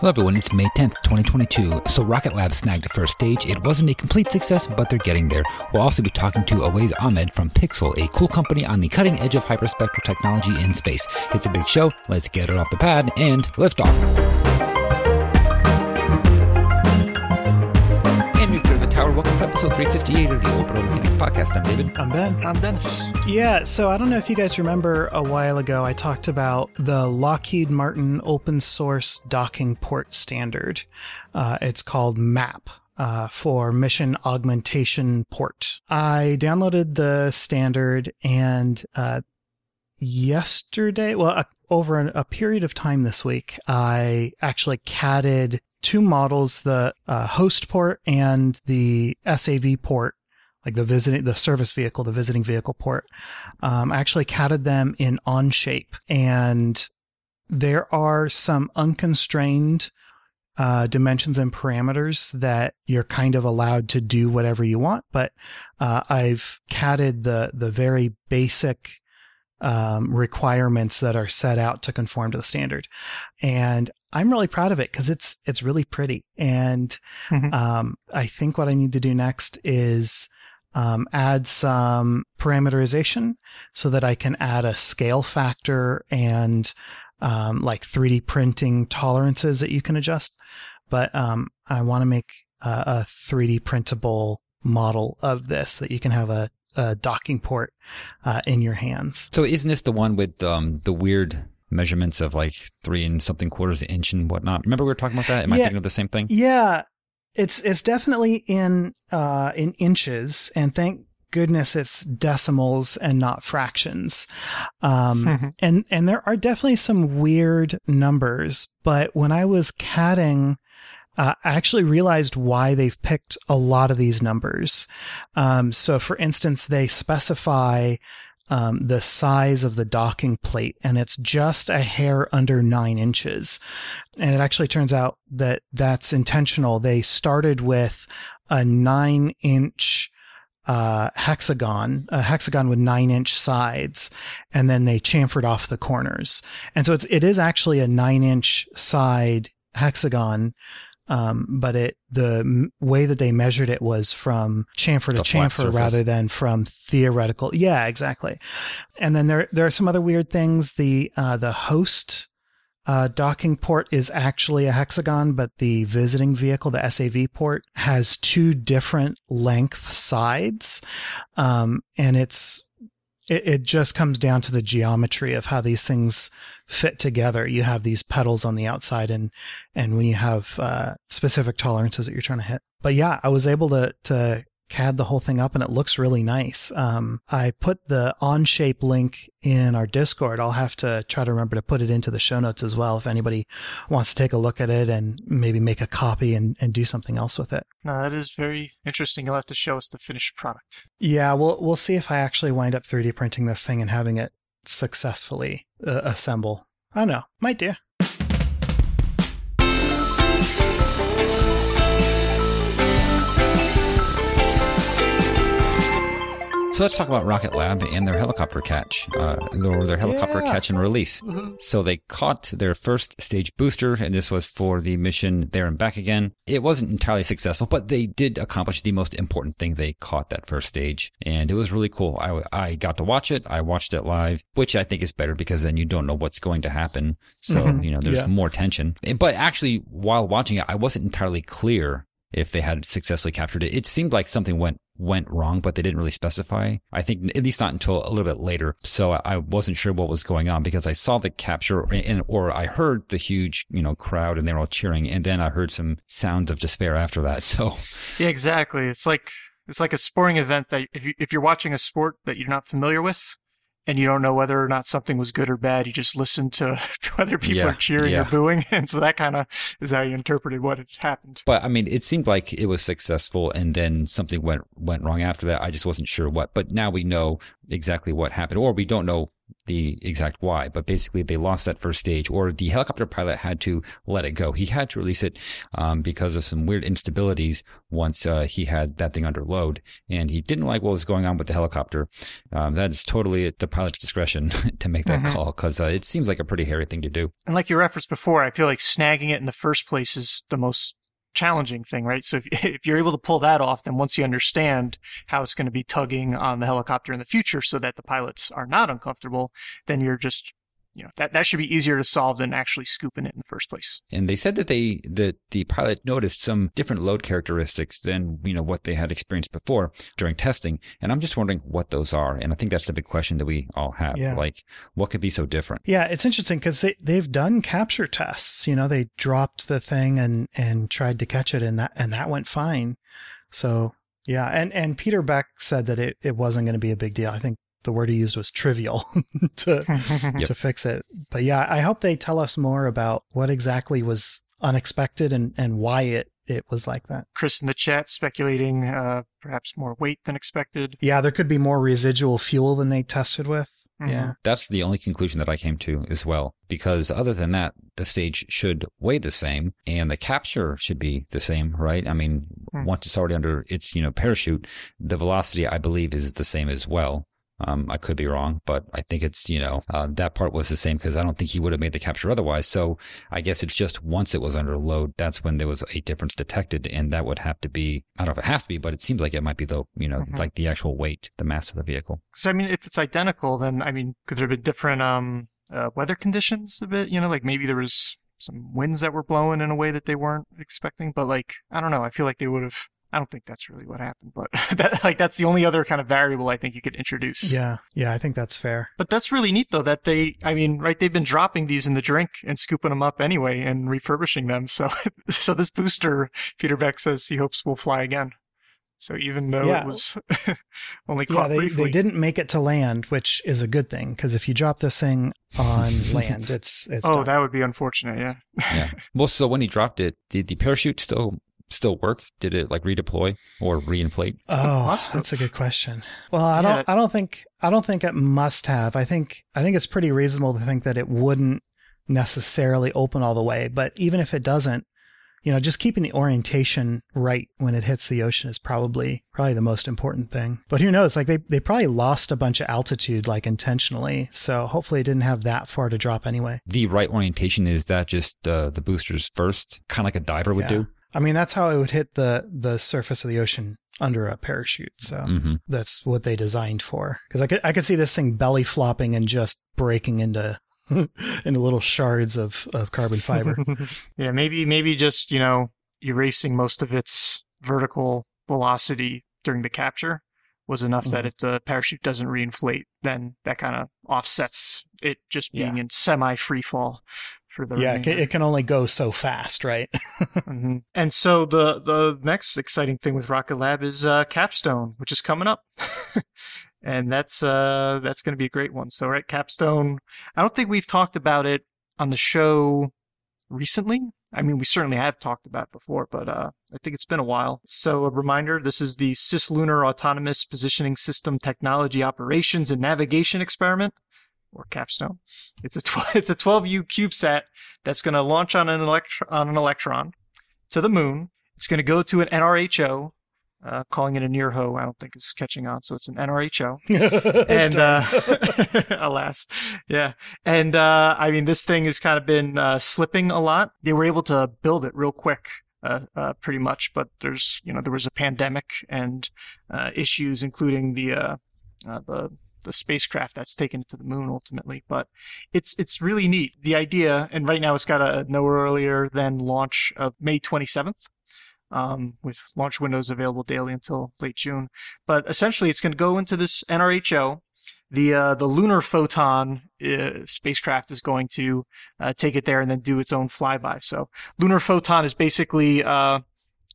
Hello everyone, it's May 10th, 2022. So Rocket Lab snagged a first stage. It wasn't a complete success, but they're getting there. We'll also be talking to Awais Ahmed from Pixxel, a cool company on the cutting edge of hyperspectral technology in space. It's a big show. Let's get it off the pad and lift off. Tower. Welcome to episode 358 of the Orbital Mechanics Podcast. I'm David. I'm Ben. I'm Dennis. Yeah, so I don't know if you guys remember a while ago, I talked about the Lockheed Martin open source docking port standard. Uh, it's called MAP. Uh, for mission augmentation port. I downloaded the standard and uh, yesterday, well, uh, over a period of time this week, I actually catted two models, the uh, host port and the SAV port, like the visiting, the service vehicle, the visiting vehicle port. Um, I actually catted them in Onshape and there are some unconstrained uh, dimensions and parameters that you're kind of allowed to do whatever you want. But uh, I've catted the the very basic um, requirements that are set out to conform to the standard. And I'm really proud of it because it's it's really pretty. And mm-hmm. um, I think what I need to do next is um, add some parameterization so that I can add a scale factor and um, like 3D printing tolerances that you can adjust. But um, I want to make a, a 3D printable model of this that you can have a uh, docking port uh, in your hands. So isn't this the one with um, the weird measurements of like three and something quarters an inch and whatnot? Remember we were talking about that? Am yeah, I thinking of the same thing? Yeah, it's it's definitely in uh, in inches, and thank goodness it's decimals and not fractions. Um, mm-hmm. and and there are definitely some weird numbers, but when I was catting uh, I actually realized why they've picked a lot of these numbers. Um, so, for instance, they specify um, the size of the docking plate, and it's just a hair under nine inches. And it actually turns out that that's intentional. They started with a nine inch uh, hexagon, a hexagon with nine inch sides, and then they chamfered off the corners. And so it's, it is actually a nine inch side hexagon um, but it the m- way that they measured it was from chamfer to chamfer rather than from theoretical. Yeah, exactly. And then there there are some other weird things. The uh, the host uh, docking port is actually a hexagon, but the visiting vehicle, the SAV port, has two different length sides, um, and it's it, it just comes down to the geometry of how these things fit together. You have these pedals on the outside and, and when you have, uh, specific tolerances that you're trying to hit. But yeah, I was able to, to CAD the whole thing up and it looks really nice. Um, I put the Onshape link in our Discord. I'll have to try to remember to put it into the show notes as well if anybody wants to take a look at it and maybe make a copy and, and do something else with it. No, that is very interesting. You'll have to show us the finished product. Yeah, we'll we'll see if I actually wind up 3D printing this thing and having it successfully uh, assemble. I don't know. Might do. So let's talk about Rocket Lab and their helicopter catch, uh, or their helicopter yeah. catch and release. Mm-hmm. So they caught their first stage booster, and this was for the mission there and back again. It wasn't entirely successful, but they did accomplish the most important thing. They caught that first stage, and it was really cool. I, I got to watch it. I watched it live, which I think is better because then you don't know what's going to happen. So, mm-hmm. you know, there's yeah. more tension. But actually, while watching it, I wasn't entirely clear if they had successfully captured it. It seemed like something went went wrong, but they didn't really specify. I think at least not until a little bit later. So I wasn't sure what was going on because I saw the capture and or I heard the huge you know crowd and they were all cheering, and then I heard some sounds of despair after that. So yeah, exactly. It's like it's like a sporting event that if you if you're watching a sport that you're not familiar with, and you don't know whether or not something was good or bad. You just listen to whether people yeah, are cheering yeah. or booing. And so that kind of is how you interpreted what had happened. But I mean, it seemed like it was successful and then something went, went wrong after that. I just wasn't sure what, but now we know exactly what happened or we don't know the exact why, but basically they lost that first stage, or the helicopter pilot had to let it go. He had to release it um, because of some weird instabilities once uh, he had that thing under load, and he didn't like what was going on with the helicopter. Um, that's totally at the pilot's discretion to make that mm-hmm. call because uh, it seems like a pretty hairy thing to do. And like you referenced before, I feel like snagging it in the first place is the most challenging thing, right? So if, if you're able to pull that off, then once you understand how it's going to be tugging on the helicopter in the future so that the pilots are not uncomfortable, then you're just you know that that should be easier to solve than actually scooping it in the first place. And they said that they that the pilot noticed some different load characteristics than you know what they had experienced before during testing. And I'm just wondering what those are. And I think that's the big question that we all have. Yeah. Like, what could be so different? Yeah, it's interesting because they they've done capture tests. You know, they dropped the thing and and tried to catch it, and that and that went fine. So yeah, and and Peter Beck said that it, it wasn't going to be a big deal. I think the word he used was trivial to yep. to fix it. But yeah, I hope they tell us more about what exactly was unexpected and and why it it was like that. Chris in the chat speculating uh, perhaps more weight than expected. Yeah, there could be more residual fuel than they tested with. Mm-hmm. Yeah. That's the only conclusion that I came to as well. Because other than that, the stage should weigh the same and the capture should be the same, right? I mean, mm-hmm. once it's already under its, you know, parachute, the velocity I believe is the same as well. Um, I could be wrong, but I think it's, you know, uh, that part was the same because I don't think he would have made the capture otherwise. So I guess it's just once it was under load, that's when there was a difference detected. And that would have to be, I don't know if it has to be, but it seems like it might be the, you know, mm-hmm. like the actual weight, the mass of the vehicle. So, I mean, if it's identical, then, I mean, could there have been different, um, uh, weather conditions a bit? You know, like maybe there was some winds that were blowing in a way that they weren't expecting, but like, I don't know. I feel like they would have I don't think that's really what happened, but that like that's the only other kind of variable I think you could introduce. Yeah, yeah, I think that's fair. But that's really neat though that they, I mean, right? They've been dropping these in the drink and scooping them up anyway and refurbishing them. So, so this booster, Peter Beck says he hopes will fly again. So even though yeah. it was only caught yeah, they, briefly, they didn't make it to land, which is a good thing because if you drop this thing on land, it's it's oh done. that would be unfortunate. Yeah. yeah. Well, so when he dropped it, did the parachute still still work? Did it like redeploy or reinflate? Oh, that's a good question. Well, I don't. Yeah. I don't think. I don't think it must have. I think. I think it's pretty reasonable to think that it wouldn't necessarily open all the way. But even if it doesn't, you know, just keeping the orientation right when it hits the ocean is probably probably the most important thing. But who knows? Like they they probably lost a bunch of altitude like intentionally. So hopefully it didn't have that far to drop anyway. The right orientation is that just uh, the boosters first, kind of like a diver would yeah. do. I mean, that's how it would hit the the surface of the ocean under a parachute. So mm-hmm. that's what they designed for. Because I could I could see this thing belly flopping and just breaking into into little shards of of carbon fiber. yeah, maybe maybe just you know erasing most of its vertical velocity during the capture was enough mm-hmm. that if the parachute doesn't reinflate, then that kind of offsets it just being yeah. in semi free fall for the yeah it can, it can, only go so fast right? Mm-hmm. and so the the next exciting thing with rocket lab is uh, capstone which is coming up. And that's uh that's going to be a great one. So right capstone i don't think we've talked about it on the show recently. I mean, we certainly have talked about it before, but uh, I think it's been a while. So, a reminder this is the Cislunar Autonomous Positioning System Technology Operations and Navigation Experiment or Capstone. It's a tw- it's a 12U CubeSat that's going to launch on an electron on an electron to the moon. It's going to go to an NRHO. Uh, calling it a NIRHO, I don't think is catching on, so it's an NRHO. and uh, alas, yeah. And uh, I mean, this thing has kind of been uh, slipping a lot. They were able to build it real quick. Uh, uh, pretty much, but there's you know there was a pandemic and issues, including the the the spacecraft that's taken it to the moon ultimately. But it's it's really neat. The idea, and right now it's got a no earlier than launch of May 27th. Um, with launch windows available daily until late June, but essentially it's going to go into this NRHO, the uh, the lunar photon uh, spacecraft is going to uh, take it there and then do its own flyby. So lunar photon is basically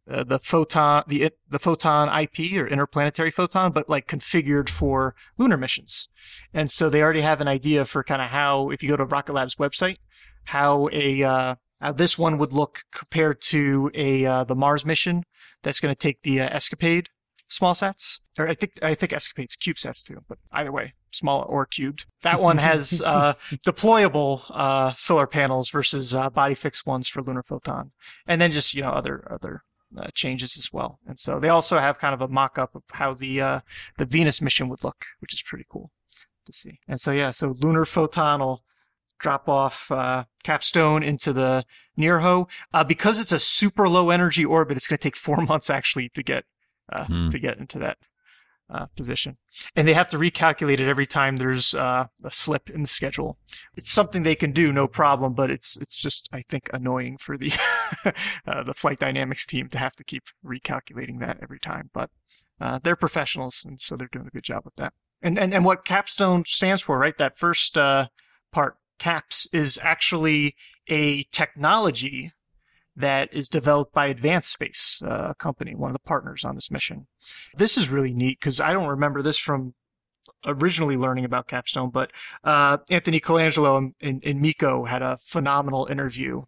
uh, the photon the the photon IP or interplanetary photon, but like configured for lunar missions. And so they already have an idea for kind of how, if you go to Rocket Lab's website, how a uh, how this one would look compared to a uh, the Mars mission that's going to take the uh, Escapade small sats. Or I think I think Escapade's CubeSats too, but either way, small or cubed. That one has uh, deployable uh, solar panels versus uh, body fixed ones for Lunar Photon, and then just you know other other uh, changes as well. And so they also have kind of a mock-up of how the uh, the Venus mission would look, which is pretty cool to see. And so yeah, so Lunar Photon will drop off uh, Capstone into the Nearho. Uh, because it's a super low energy orbit, it's going to take four months actually to get uh, hmm. to get into that uh, position, and they have to recalculate it every time there's uh, a slip in the schedule. It's something they can do, no problem, but it's it's just I think annoying for the uh, the flight dynamics team to have to keep recalculating that every time. But they're professionals, and so they're doing a good job with that. And and and what Capstone stands for, right? That first part CAPS is actually a technology that is developed by Advanced Space, uh, a company, one of the partners on this mission. This is really neat because I don't remember this from originally learning about Capstone, but uh, Anthony Colangelo and, and, Miko had a phenomenal interview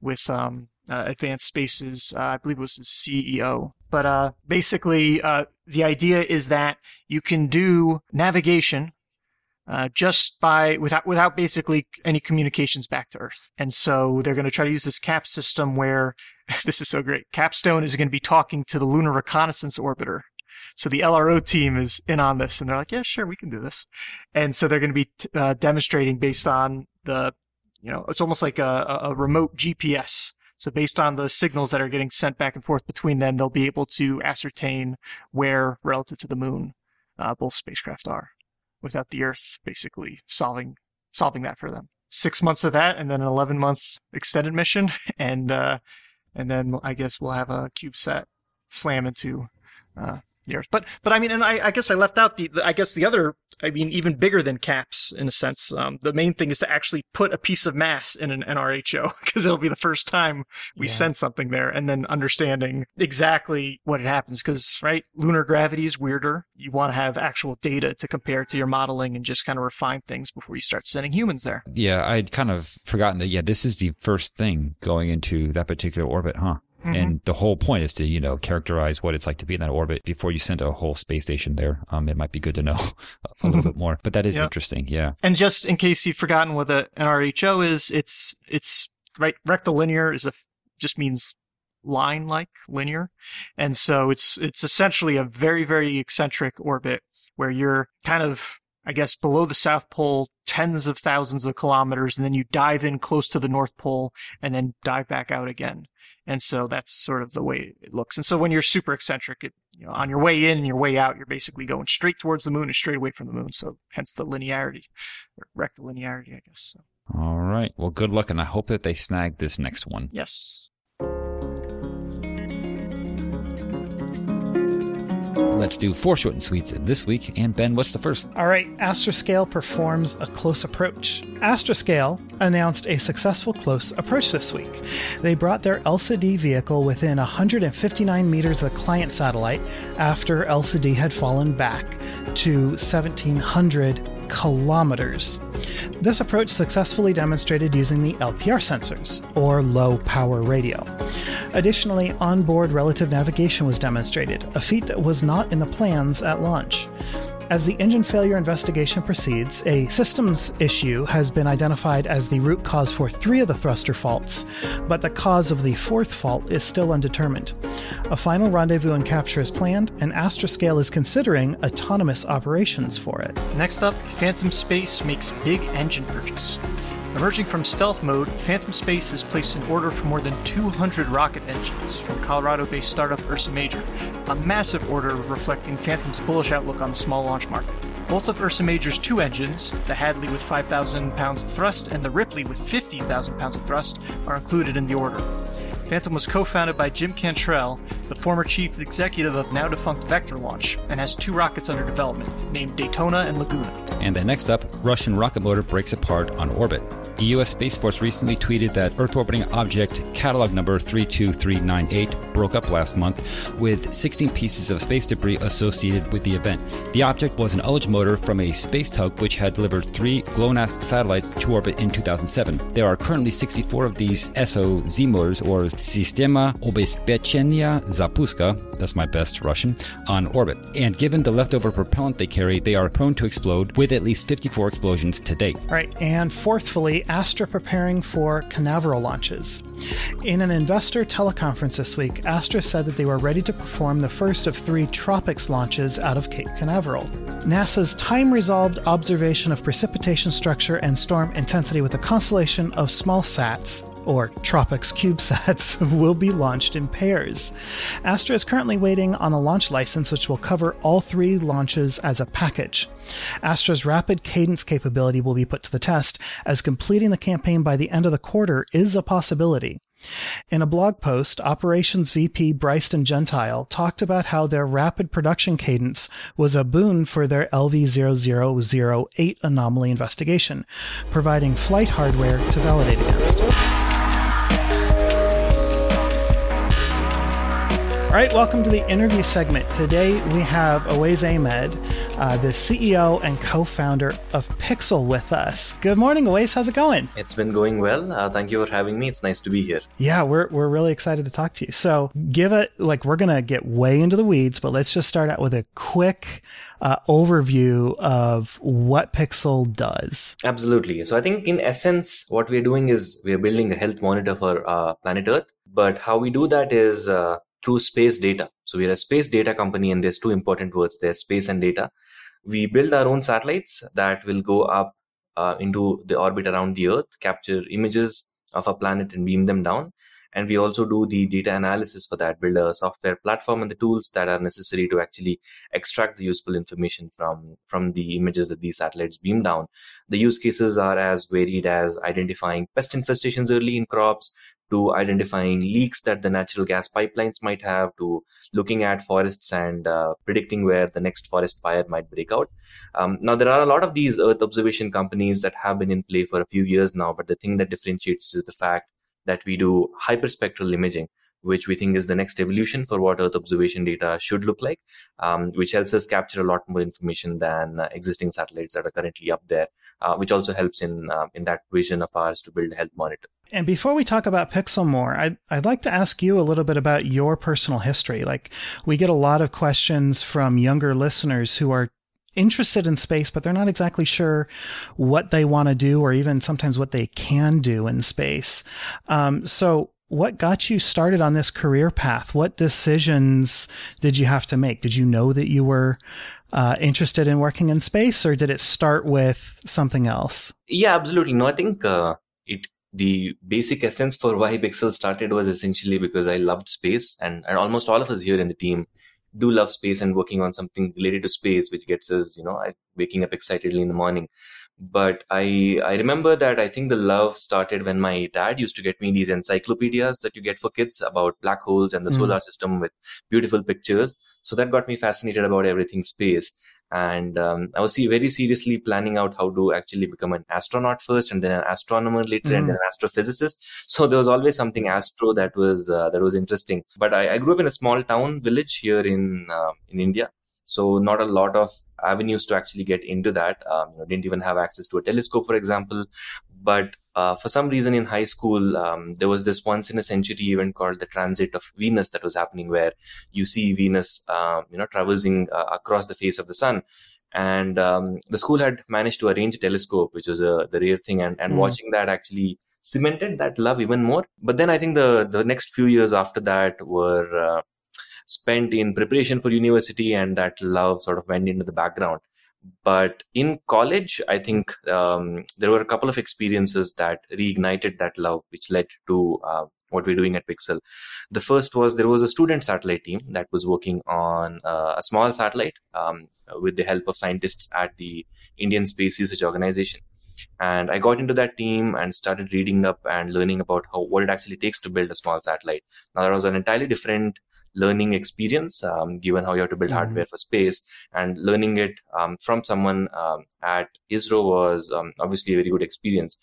with um, uh, Advanced Space's, uh, I believe it was his CEO. But uh, basically, uh, the idea is that you can do navigation uh, just by without without basically any communications back to Earth. And so they're going to try to use this CAP system where this is so great. Capstone is going to be talking to the Lunar Reconnaissance Orbiter. So the LRO team is in on this, and they're like, "Yeah, sure, we can do this." And so they're going to be uh, demonstrating based on the, you know, it's almost like a, a remote GPS. So based on the signals that are getting sent back and forth between them, they'll be able to ascertain where relative to the moon uh, both spacecraft are without the Earth basically solving solving that for them. Six months of that, and then an eleven month extended mission, and uh, and then I guess we'll have a CubeSat slam into uh, years. But but I mean, and I, I guess I left out the, the, I guess the other I mean even bigger than caps in a sense. Um, the main thing is to actually put a piece of mass in an NRHO because it'll be the first time we yeah. send something there, and then understanding exactly what it happens. Because right, lunar gravity is weirder. You want to have actual data to compare to your modeling and just kind of refine things before you start sending humans there. Yeah, I'd kind of forgotten that. Yeah, this is the first thing going into that particular orbit, huh? Mm-hmm. And the whole point is to, you know, characterize what it's like to be in that orbit before you send a whole space station there. Um, it might be good to know a little bit more, but that is yep. interesting. Yeah. And just in case you've forgotten what an NRHO is, it's, it's right. Rectilinear is a, just means line like linear. And so it's, it's essentially a very, very eccentric orbit where you're kind of I guess, below the South Pole tens of thousands of kilometers, and then you dive in close to the North Pole and then dive back out again. And so that's sort of the way it looks. And so when you're super eccentric, it, you know, on your way in and your way out, you're basically going straight towards the moon and straight away from the moon. So hence the linearity, rectilinearity, I guess. So. All right. Well, good luck, and I hope that they snag this next one. Yes. Let's do four short and sweets this week. And Ben, what's the first? All right, Astroscale performs a close approach. Astroscale announced a successful close approach this week. They brought their ELSA D vehicle within 159 meters of the client satellite after ELSA D had fallen back to 1700 kilometers. This approach successfully demonstrated using the LPR sensors, or low power radio. Additionally, onboard relative navigation was demonstrated, a feat that was not in the plans at launch. As the engine failure investigation proceeds, a systems issue has been identified as the root cause for three of the thruster faults, but the cause of the fourth fault is still undetermined. A final rendezvous and capture is planned, and Astroscale is considering autonomous operations for it. Next up, Phantom Space makes big engine purchase. Emerging from stealth mode, Phantom Space has placed an order for more than 200 rocket engines from Colorado based startup Ursa Major, a massive order reflecting Phantom's bullish outlook on the small launch market. Both of Ursa Major's two engines, the Hadley with 5,000 pounds of thrust and the Ripley with 50,000 pounds of thrust, are included in the order. Phantom was co founded by Jim Cantrell, the former chief executive of now defunct Vector Launch, and has two rockets under development, named Daytona and Laguna. And then next up, Russian rocket motor breaks apart on orbit. The U.S. Space Force recently tweeted that Earth orbiting object catalog number 32398 broke up last month with 16 pieces of space debris associated with the event. The object was an ullage motor from a space tug which had delivered three GLONASS satellites to orbit in 2007. There are currently 64 of these SOZ motors, or Sistema Obespecheniya Zapuska, that's my best Russian, on orbit. And given the leftover propellant they carry, they are prone to explode, with at least 54 explosions to date. All right, and fourthly, Astra preparing for Canaveral launches. In an investor teleconference this week, Astra said that they were ready to perform the first of three TROPICS launches out of Cape Canaveral. NASA's time resolved observation of precipitation structure and storm intensity with a constellation of small sats or TROPICS CubeSats, will be launched in pairs. Astra is currently waiting on a launch license which will cover all three launches as a package. Astra's rapid cadence capability will be put to the test, as completing the campaign by the end of the quarter is a possibility. In a blog post, Operations VP Bryson Gentile talked about how their rapid production cadence was a boon for their LV0008 anomaly investigation, providing flight hardware to validate against. All right, welcome to the interview segment. Today we have Awais Ahmed, uh, the CEO and co-founder of Pixxel, with us. Good morning, Awais. How's it going? It's been going well. Uh, thank you for having me. It's nice to be here. Yeah, we're we're really excited to talk to you. So, give it like we're gonna get way into the weeds, but let's just start out with a quick uh, overview of what Pixxel does. Absolutely. So, I think in essence, what we're doing is we're building a health monitor for uh, planet Earth. But how we do that is uh, through space data. So we're a space data company and there's two important words. There's space and data. We build our own satellites that will go up uh, into the orbit around the earth, capture images of a planet and beam them down. And we also do the data analysis for that, build a software platform and the tools that are necessary to actually extract the useful information from, from the images that these satellites beam down. The use cases are as varied as identifying pest infestations early in crops, to identifying leaks that the natural gas pipelines might have to looking at forests and uh, predicting where the next forest fire might break out. Um, now, there are a lot of these Earth observation companies that have been in play for a few years now, but the thing that differentiates is the fact that we do hyperspectral imaging which we think is the next evolution for what Earth observation data should look like, um, which helps us capture a lot more information than uh, existing satellites that are currently up there, uh, which also helps in uh, in that vision of ours to build a health monitor. And before we talk about Pixxel more, I'd, I'd like to ask you a little bit about your personal history. Like, we get a lot of questions from younger listeners who are interested in space, but they're not exactly sure what they want to do or even sometimes what they can do in space. Um, so what got you started on this career path? What decisions did you have to make? Did you know that you were uh, interested in working in space, or did it start with something else? Yeah, absolutely. No, I think uh, it the basic essence for why Pixxel started was essentially because I loved space, and, and almost all of us here in the team do love space and working on something related to space, which gets us, you know, waking up excitedly in the morning but i i remember that i think the love started when my dad used to get me these encyclopedias that you get for kids about black holes and the mm. solar system with beautiful pictures so that got me fascinated about everything space and um, i was very seriously planning out how to actually become an astronaut first and then an astronomer later mm. and then an astrophysicist so there was always something astro that was uh, that was interesting but I, I, grew up in a small town village here in uh, in india so not a lot of avenues to actually get into that. Um, you know, didn't even have access to a telescope, for example. But uh, for some reason in high school, um, there was this once in a century event called the Transit of Venus that was happening, where you see Venus, uh, you know, traversing uh, across the face of the sun. And um, the school had managed to arrange a telescope, which was a, the rare thing, and, and mm. watching that actually cemented that love even more. But then I think the the next few years after that were uh, spent in preparation for university and that love sort of went into the background but in college i think um, there were a couple of experiences that reignited that love which led to uh, what we're doing at Pixxel. The first was there was a student satellite team that was working on uh, a small satellite um, with the help of scientists at the indian space research organization. And i got into that team and started reading up and learning about how what it actually takes to build a small satellite. Now that was an entirely different learning experience, um, given how you have to build mm-hmm. hardware for space. And learning it um, from someone um, at ISRO was um, obviously a very good experience.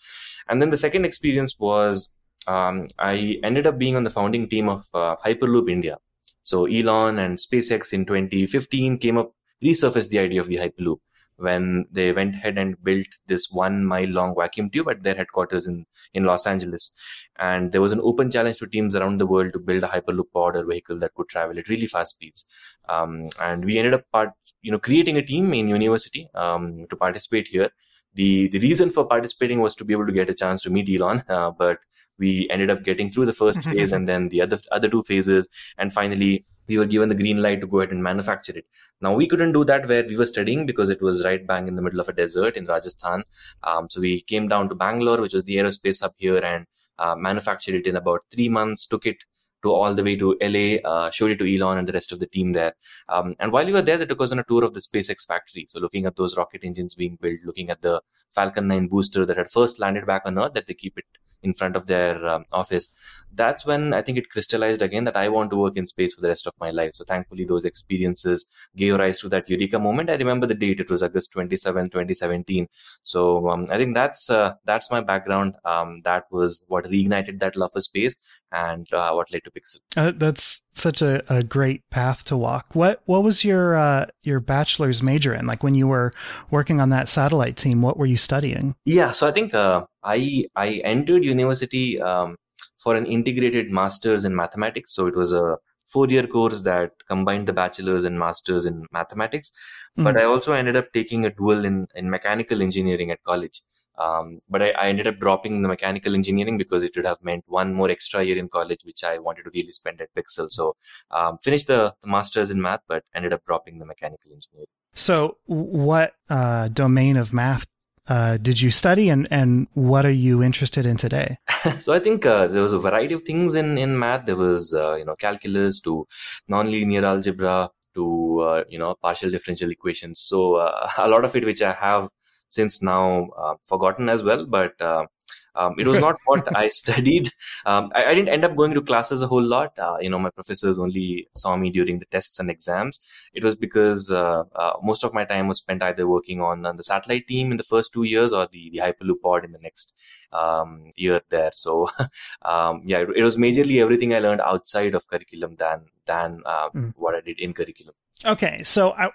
And then the second experience was um, I ended up being on the founding team of uh, Hyperloop India. So Elon and SpaceX in 2015 came up, resurfaced the idea of the Hyperloop when they went ahead and built this one mile long vacuum tube at their headquarters in, in Los Angeles. And there was an open challenge to teams around the world to build a Hyperloop pod or vehicle that could travel at really fast speeds. Um, and we ended up part, you know, creating a team in university um, to participate here. The, the reason for participating was to be able to get a chance to meet Elon, uh, but we ended up getting through the first phase and then the other other two phases and finally we were given the green light to go ahead and manufacture it. Now we couldn't do that where we were studying because it was right bang in the middle of a desert in Rajasthan. Um, so we came down to Bangalore, which was the aerospace hub here, and uh, manufactured it in about three months. Took it to all the way to LA, uh, showed it to Elon and the rest of the team there. Um, and while we were there, they took us on a tour of the SpaceX factory. So looking at those rocket engines being built, looking at the Falcon 9 booster that had first landed back on Earth, that they keep it in front of their um, office. That's when i think it crystallized again that i want to work in space for the rest of my life. So thankfully those experiences gave rise to that eureka moment. I remember the date. It was august 27 2017 so um, i think that's uh, that's my background. Um, that was what reignited that love for space and uh, what led to Pixxel. Uh, that's such a, a great path to walk. What what was your uh, your bachelor's major in? Like when you were working on that satellite team, what were you studying? Yeah, so I think uh, I I entered university um, for an integrated master's in mathematics. So it was a four year course that combined the bachelor's and master's in mathematics. Mm-hmm. But I also ended up taking a dual in in mechanical engineering at college. Um, but I, I, ended up dropping the mechanical engineering because it would have meant one more extra year in college, which I wanted to really spend at Pixxel. So um, finished the, the master's in math, but ended up dropping the mechanical engineering. So what uh, domain of math uh, did you study and, and what are you interested in today? so I think uh, there was a variety of things in, in math. There was, uh, you know, calculus to nonlinear algebra to, uh, you know, partial differential equations. So uh, a lot of it, which I have since now uh, forgotten as well. But uh, um, it was not what I studied. Um, I, I, didn't end up going to classes a whole lot. Uh, you know, my professors only saw me during the tests and exams. It was because uh, uh, most of my time was spent either working on, on, the satellite team in the first two years or the, the Hyperloop pod in the next um, year there. So, um, yeah, it, it, was majorly everything I learned outside of curriculum than than mm. what I did in curriculum. Okay, so I,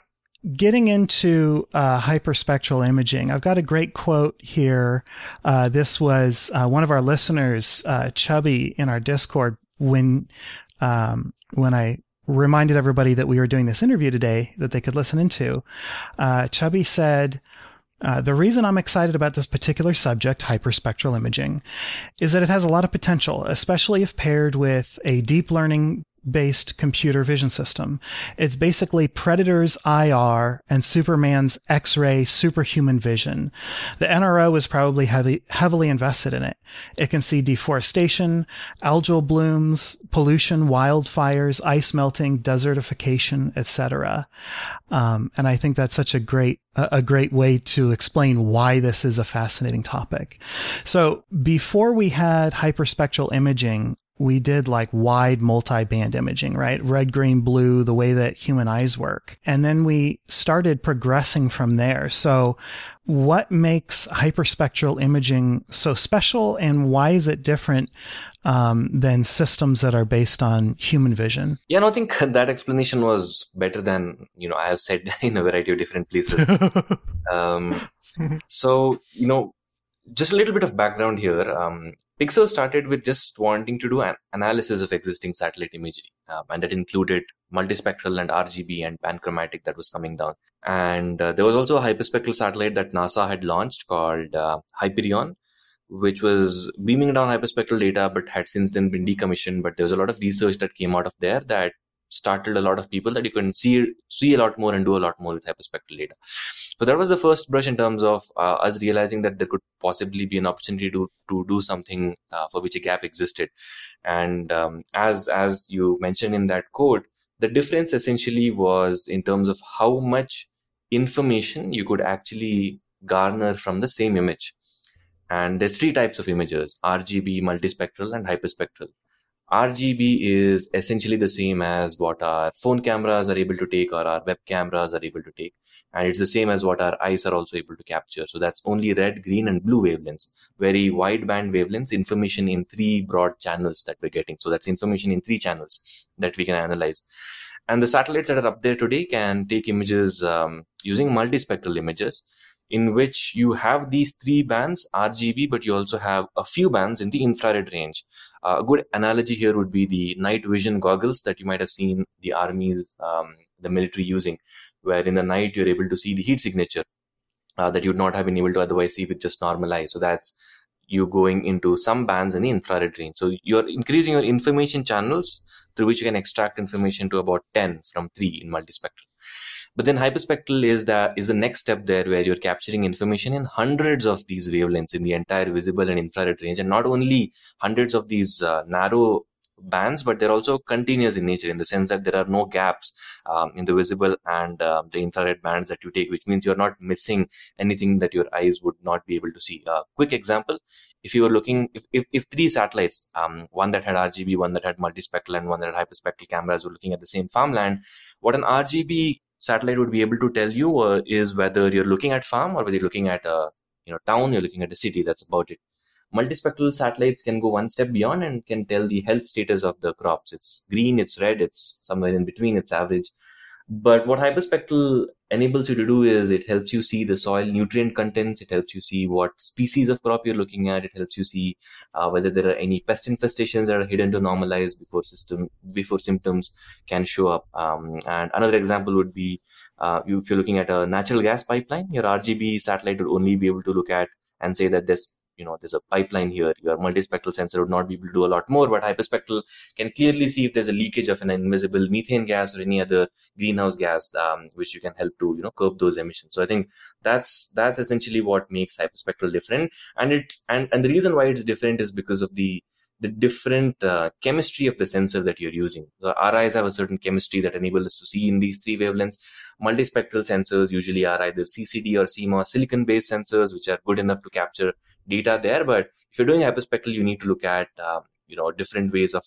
getting into uh, hyperspectral imaging, I've got a great quote here. Uh, this was uh, one of our listeners, uh, Chubby, in our Discord when um, when I reminded everybody that we were doing this interview today that they could listen into. Uh, Chubby said. Uh, the reason I'm excited about this particular subject, hyperspectral imaging, is that it has a lot of potential, especially if paired with a deep learning based computer vision system. It's basically Predator's IR and Superman's X-ray superhuman vision. The NRO is probably heavy, heavily invested in it. It can see deforestation, algal blooms, pollution, wildfires, ice melting, desertification, etc. Um, and I think that's such a great a great way to explain why this is a fascinating topic. So before we had hyperspectral imaging, we did like wide multi-band imaging, right? Red, green, blue, the way that human eyes work. And then we started progressing from there. So what makes hyperspectral imaging so special and why is it different um, than systems that are based on human vision? Yeah, no, I think that explanation was better than, you know, I have said in a variety of different places. um, so, you know, just a little bit of background here. Um, Pixxel started with just wanting to do an analysis of existing satellite imagery, um, and that included multispectral and RGB and panchromatic that was coming down. And uh, there was also a hyperspectral satellite that NASA had launched called uh, Hyperion, which was beaming down hyperspectral data, but had since then been decommissioned. But there was a lot of research that came out of there that startled a lot of people that you can see see a lot more and do a lot more with hyperspectral data. So that was the first brush in terms of uh, us realizing that there could possibly be an opportunity to to do something uh, for which a gap existed. And um, as as you mentioned in that code, the difference essentially was in terms of how much information you could actually garner from the same image. And there's three types of images: RGB, multispectral, and hyperspectral. RGB is essentially the same as what our phone cameras are able to take or our web cameras are able to take and it's the same as what our eyes are also able to capture. So that's only red, green, and blue wavelengths, very wideband wavelengths, information in three broad channels that we're getting. So that's information in three channels that we can analyze. And the satellites that are up there today can take images um, using multispectral images in which you have these three bands RGB, but you also have a few bands in the infrared range. Uh, a good analogy here would be the night vision goggles that you might have seen the armies, um, the military using, where in the night you're able to see the heat signature uh, that you would not have been able to otherwise see with just normal eyes. So that's you going into some bands in the infrared range. So you're increasing your information channels through which you can extract information to about 10 from 3 in multispectral. But then hyperspectral is the is the next step there where you're capturing information in hundreds of these wavelengths in the entire visible and infrared range, and not only hundreds of these uh, narrow bands, but they're also continuous in nature in the sense that there are no gaps um, in the visible and uh, the infrared bands that you take, which means you're not missing anything that your eyes would not be able to see. A uh, quick example: if you were looking, if if, if three satellites, um, one that had RGB, one that had multispectral, and one that had hyperspectral cameras, were looking at the same farmland, what an RGB satellite would be able to tell you uh, is whether you're looking at farm or whether you're looking at a you know town you're looking at a city that's about it multispectral satellites can go one step beyond and can tell the health status of the crops it's green it's red it's somewhere in between it's average but what hyperspectral enables you to do is it helps you see the soil nutrient contents. It helps you see what species of crop you're looking at. It helps you see uh, whether there are any pest infestations that are hidden to normalize before system before symptoms can show up. Um, and another example would be uh, if you're looking at a natural gas pipeline, your RGB satellite would only be able to look at and say that this you know there's a pipeline here your multispectral sensor would not be able to do a lot more but hyperspectral can clearly see if there's a leakage of an invisible methane gas or any other greenhouse gas um, which you can help to you know curb those emissions. So i think that's that's essentially what makes hyperspectral different. And it's and and the reason why it's different is because of the the different uh, chemistry of the sensor that you're using. Our eyes have a certain chemistry that enable us to see in these three wavelengths. Multispectral sensors usually are either CCD or CMOS silicon based sensors, which are good enough to capture data there. But if you're doing hyperspectral, you need to look at um, you know different ways of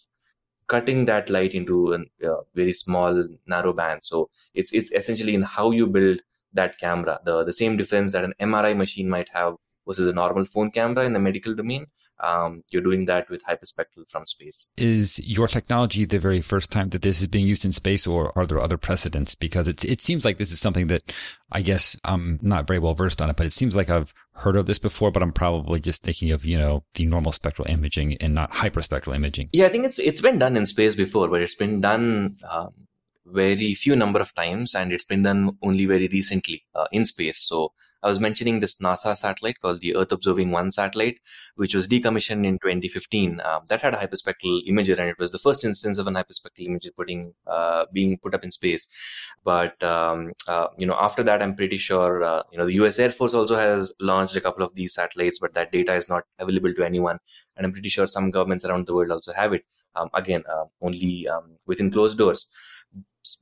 cutting that light into a uh, very small narrow band. So it's it's essentially in how you build that camera. The the same difference that an MRI machine might have versus a normal phone camera in the medical domain um, you're doing that with hyperspectral from space. Is your technology the very first time that this is being used in space, or are there other precedents? Because it it seems like this is something that I guess I'm not very well versed on it, but it seems like I've heard of this before, but I'm probably just thinking of you know the normal spectral imaging and not hyperspectral imaging. Yeah, I think it's it's been done in space before, but it's been done. Um, very few number of times and it's been done only very recently uh, in space so I was mentioning this NASA satellite called the Earth Observing One satellite, which was decommissioned in 2015. Um, that had a hyperspectral imager, and it was the first instance of an hyperspectral imager putting uh, being put up in space. But um, uh, you know, after that, I'm pretty sure uh, you know the U.S. Air Force also has launched a couple of these satellites, but that data is not available to anyone. And I'm pretty sure some governments around the world also have it. Um, again, uh, only um, within closed doors.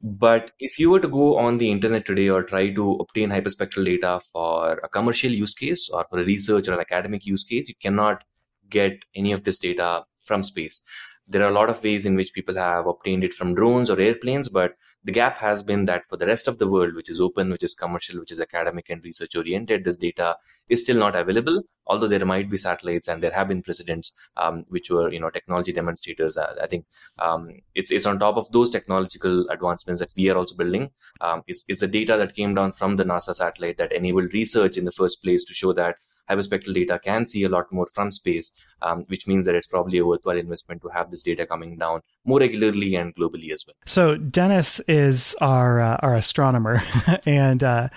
But if you were to go on the internet today or try to obtain hyperspectral data for a commercial use case or for a research or an academic use case, you cannot get any of this data from space there are a lot of ways in which people have obtained it from drones or airplanes, but the gap has been that for the rest of the world, which is open, which is commercial, which is academic and research oriented, this data is still not available. Although there might be satellites and there have been precedents, um, which were you know technology demonstrators. Uh, I think um, it's it's on top of those technological advancements that we are also building. Um, it's it's the data that came down from the NASA satellite that enabled research in the first place to show that hyperspectral data can see a lot more from space, um, which means that it's probably a worthwhile investment to have this data coming down more regularly and globally as well. So Dennis is our uh, our astronomer, and uh,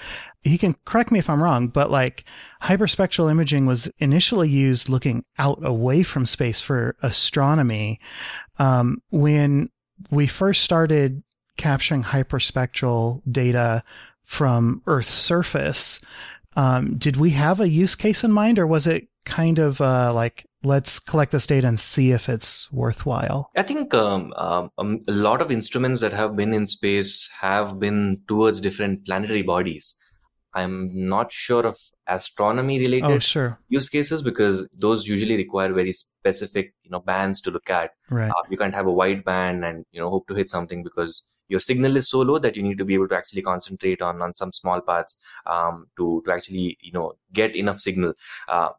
he can correct me if I'm wrong, but like hyperspectral imaging was initially used looking out away from space for astronomy. Um, when we first started capturing hyperspectral data from Earth's surface, um, did we have a use case in mind, or was it kind of uh, like let's collect this data and see if it's worthwhile? I think um, um, um, a lot of instruments that have been in space have been towards different planetary bodies. I'm not sure of astronomy related oh, sure. use cases because those usually require very specific, you know, bands to look at. Right. Uh, you can't have a wide band and you know hope to hit something because your signal is so low that you need to be able to actually concentrate on on some small parts um, to to actually you know get enough signal. Uh,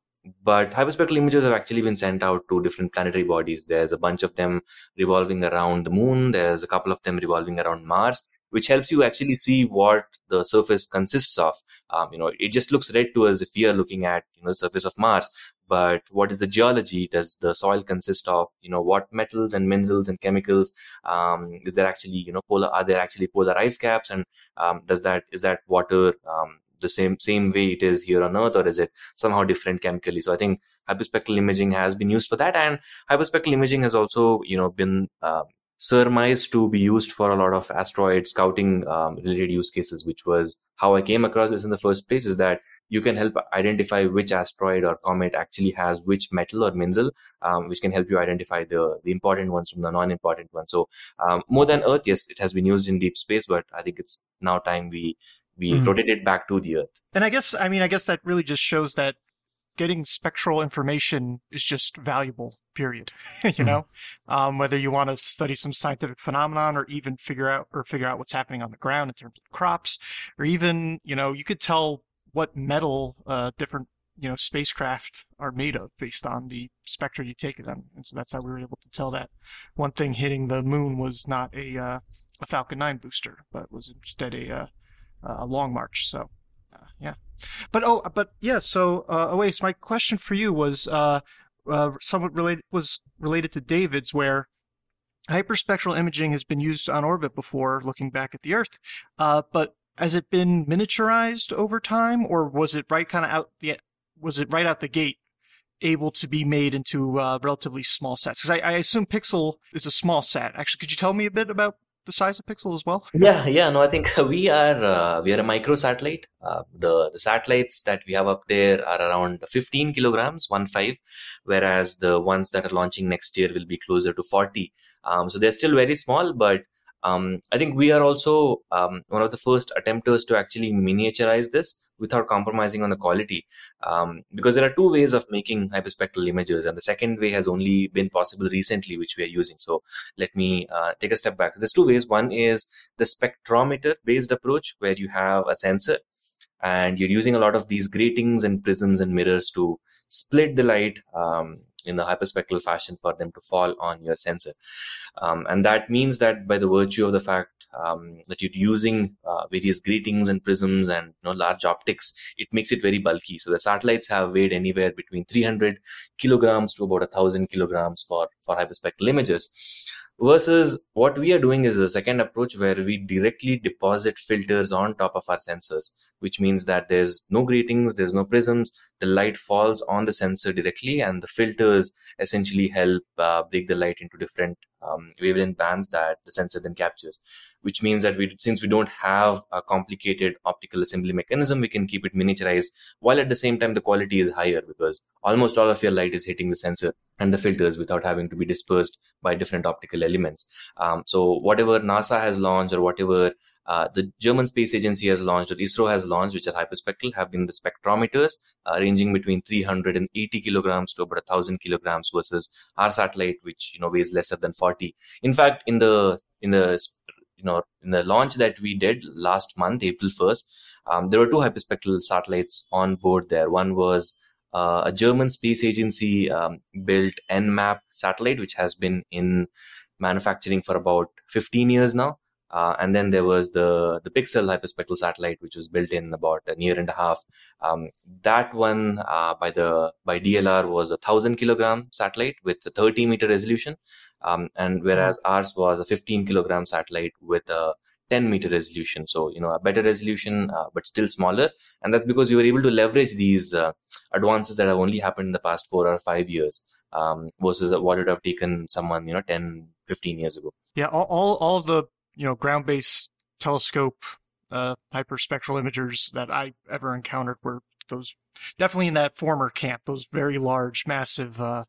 but hyperspectral images have actually been sent out to different planetary bodies. There's a bunch of them revolving around the moon. There's a couple of them revolving around mars which helps you actually see what the surface consists of. Um, you know, it just looks red to us if we are looking at you know the surface of Mars. But what is the geology? Does the soil consist of you know what metals and minerals and chemicals? Um, is there actually you know polar? Are there actually polar ice caps? And um, does that is that water um, the same same way it is here on earth or is it somehow different chemically so i think hyperspectral imaging has been used for that and hyperspectral imaging has also you know been uh, surmised to be used for a lot of asteroid scouting um, related use cases, which was how I came across this in the first place. Is that you can help identify which asteroid or comet actually has which metal or mineral, um, which can help you identify the the important ones from the non-important ones. So um, more than Earth, yes, it has been used in deep space, but I think it's now time we we mm-hmm. rotate it back to the Earth. And I guess I mean I guess that really just shows that getting spectral information is just valuable period you mm-hmm. know um, whether you want to study some scientific phenomenon or even figure out or figure out what's happening on the ground in terms of crops or even you know you could tell what metal uh, different you know spacecraft are made of based on the spectra you take of them and so that's how we were able to tell that one thing hitting the moon was not a uh, a falcon 9 booster but was instead a uh, a long march so uh, yeah but oh, but yeah. So, uh, Awais, my question for you was uh, uh, somewhat related was related to David's, where hyperspectral imaging has been used on orbit before, looking back at the Earth. Uh, but has it been miniaturized over time, or was it right kind of out the was it right out the gate able to be made into uh, relatively small sets? Because I, I, assume Pixxel is a small set. Actually, could you tell me a bit about the size of Pixxel as well? Yeah, yeah. No, I think we are uh, we are a micro satellite. Uh, the the satellites that we have up there are around 15 kilograms, one five, whereas the ones that are launching next year will be closer to 40. Um, so they're still very small, but um, I think we are also um, one of the first attempters to actually miniaturize this without compromising on the quality. Um, because there are two ways of making hyperspectral images, and the second way has only been possible recently, which we are using. So let me uh, take a step back. So there's two ways. One is the spectrometer based approach, where you have a sensor and you're using a lot of these gratings and prisms and mirrors to split the light um, in the hyperspectral fashion for them to fall on your sensor. Um, and that means that by the virtue of the fact um, that you're using uh, various gratings and prisms and you know, large optics, it makes it very bulky. So the satellites have weighed anywhere between 300 kilograms to about 1000 kilograms for, for hyperspectral images versus what we are doing is the second approach where we directly deposit filters on top of our sensors which means that there's no gratings there's no prisms. The light falls on the sensor directly and the filters essentially help uh, break the light into different um, wavelength bands that the sensor then captures which means that we since we don't have a complicated optical assembly mechanism we can keep it miniaturized while at the same time the quality is higher because almost all of your light is hitting the sensor and the filters without having to be dispersed by different optical elements um, so whatever nasa has launched or whatever uh, the German Space Agency has launched, or ISRO has launched, which are hyperspectral, have been the spectrometers uh, ranging between 380 kilograms to about 1,000 kilograms versus our satellite, which you know weighs lesser than 40. In fact, in the in the you know in the launch that we did last month, April 1st, um, there were two hyperspectral satellites on board there. One was uh, a German space agency um, built EnMAP satellite, which has been in manufacturing for about 15 years now. Uh, and then there was the the Pixxel hyperspectral satellite, which was built in about a year and a half. Um, that one uh, by the by DLR was a thousand kilogram satellite with a 30 meter resolution, um, and whereas mm-hmm. ours was a 15 kilogram satellite with a 10 meter resolution. So you know a better resolution, uh, but still smaller, and that's because we were able to leverage these uh, advances that have only happened in the past four or five years. Um, versus what would have taken someone, you know, 10, 15 years ago. Yeah, all, all, all of the you know ground based telescope uh, hyperspectral imagers that I ever encountered were those definitely in that former camp, those very large, massive uh,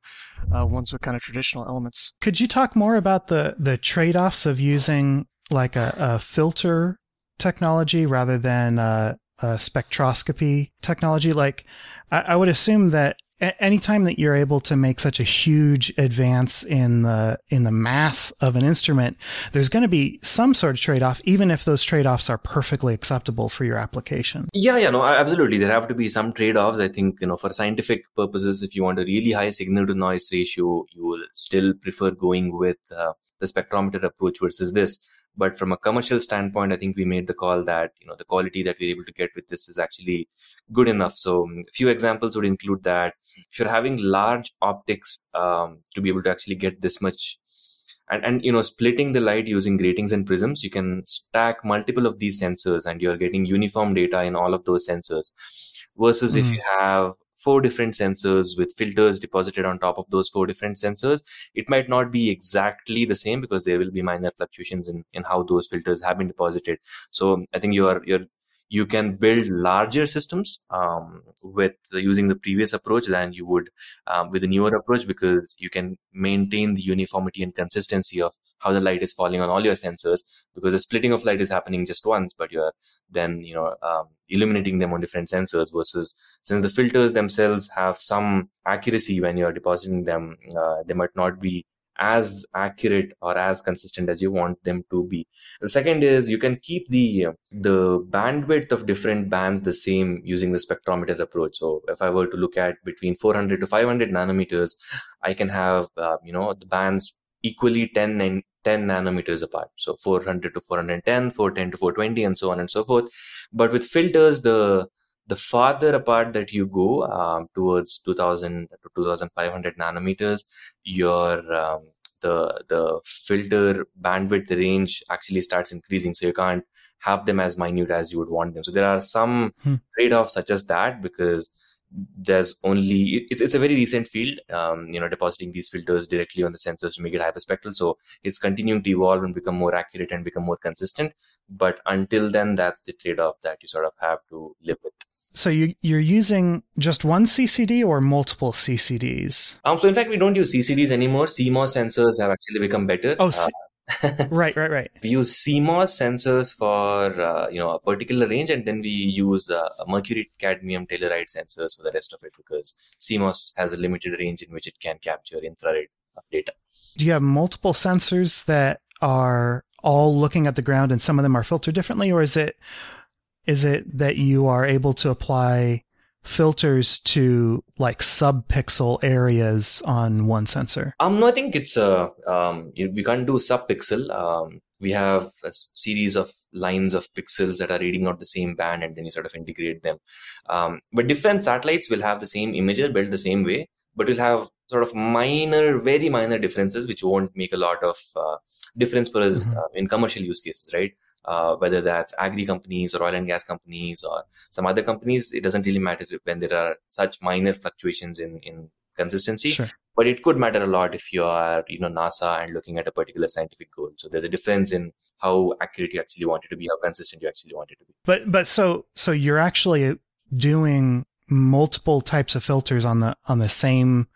uh, ones with kind of traditional elements. Could you talk more about the the trade offs of using like a, a filter technology rather than a, a spectroscopy technology? Like, I, I would assume that anytime that you're able to make such a huge advance in the in the mass of an instrument, there's going to be some sort of trade off, even if those trade offs are perfectly acceptable for your application. Yeah, yeah, no, absolutely. There have to be some trade offs. I think you know, for scientific purposes, if you want a really high signal to noise ratio, you will still prefer going with uh, the spectrometer approach versus this. But from a commercial standpoint, I think we made the call that you know the quality that we're able to get with this is actually good enough. So um, a few examples would include that if you're having large optics um, to be able to actually get this much and, and you know splitting the light using gratings and prisms you can stack multiple of these sensors and you're getting uniform data in all of those sensors versus mm. if hmm. you have four different sensors with filters deposited on top of those four different sensors, it might not be exactly the same because there will be minor fluctuations in, in how those filters have been deposited. So I think you're, you're, you can build larger systems um, with using the previous approach than you would um, with the newer approach because you can maintain the uniformity and consistency of how the light is falling on all your sensors because the splitting of light is happening just once, but you're then, you know, um, illuminating them on different sensors versus since the filters themselves have some accuracy when you're depositing them, uh, they might not be as accurate or as consistent as you want them to be. The second is you can keep the the bandwidth of different bands the same using the spectrometer approach. So if I were to look at between 400 to 500 nanometers, I can have uh, you know the bands equally 10 and 10 nanometers apart. So 400 to 410, 410 to 420, and so on and so forth. But with filters, the the farther apart that you go um, towards 2000 to 2500 nanometers, your um, the the filter bandwidth range actually starts increasing. So you can't have them as minute as you would want them. So there are some hmm. trade-offs such as that because there's only it's, it's a very recent field um, you know depositing these filters directly on the sensors to make it hyperspectral so it's continuing to evolve and become more accurate and become more consistent but until then that's the trade-off that you sort of have to live with so you you're using just one CCD or multiple CCDs? Um, so in fact, we don't use CCDs anymore. CMOS sensors have actually become better. Oh, uh, right, right, right. We use CMOS sensors for uh, you know a particular range, and then we use uh, mercury cadmium telluride sensors for the rest of it because CMOS has a limited range in which it can capture infrared data. Do you have multiple sensors that are all looking at the ground, and some of them are filtered differently, or is it is it that you are able to apply filters to like sub-pixel areas on one sensor? Um, no, I think it's a um, we can't do sub-pixel. Um, we have a series of lines of pixels that are reading out the same band, and then you sort of integrate them. Um, but different satellites will have the same imager built the same way, but will have sort of minor, very minor differences, which won't make a lot of uh, difference for us mm-hmm. uh, in commercial use cases, right? Uh, whether that's agri companies or oil and gas companies or some other companies, it doesn't really matter when there are such minor fluctuations in, in consistency. Sure. But it could matter a lot if you are, you know, NASA and looking at a particular scientific goal. So there's a difference in how accurate you actually want it to be, how consistent you actually want it to be. But but so so you're actually doing multiple types of filters on the on the same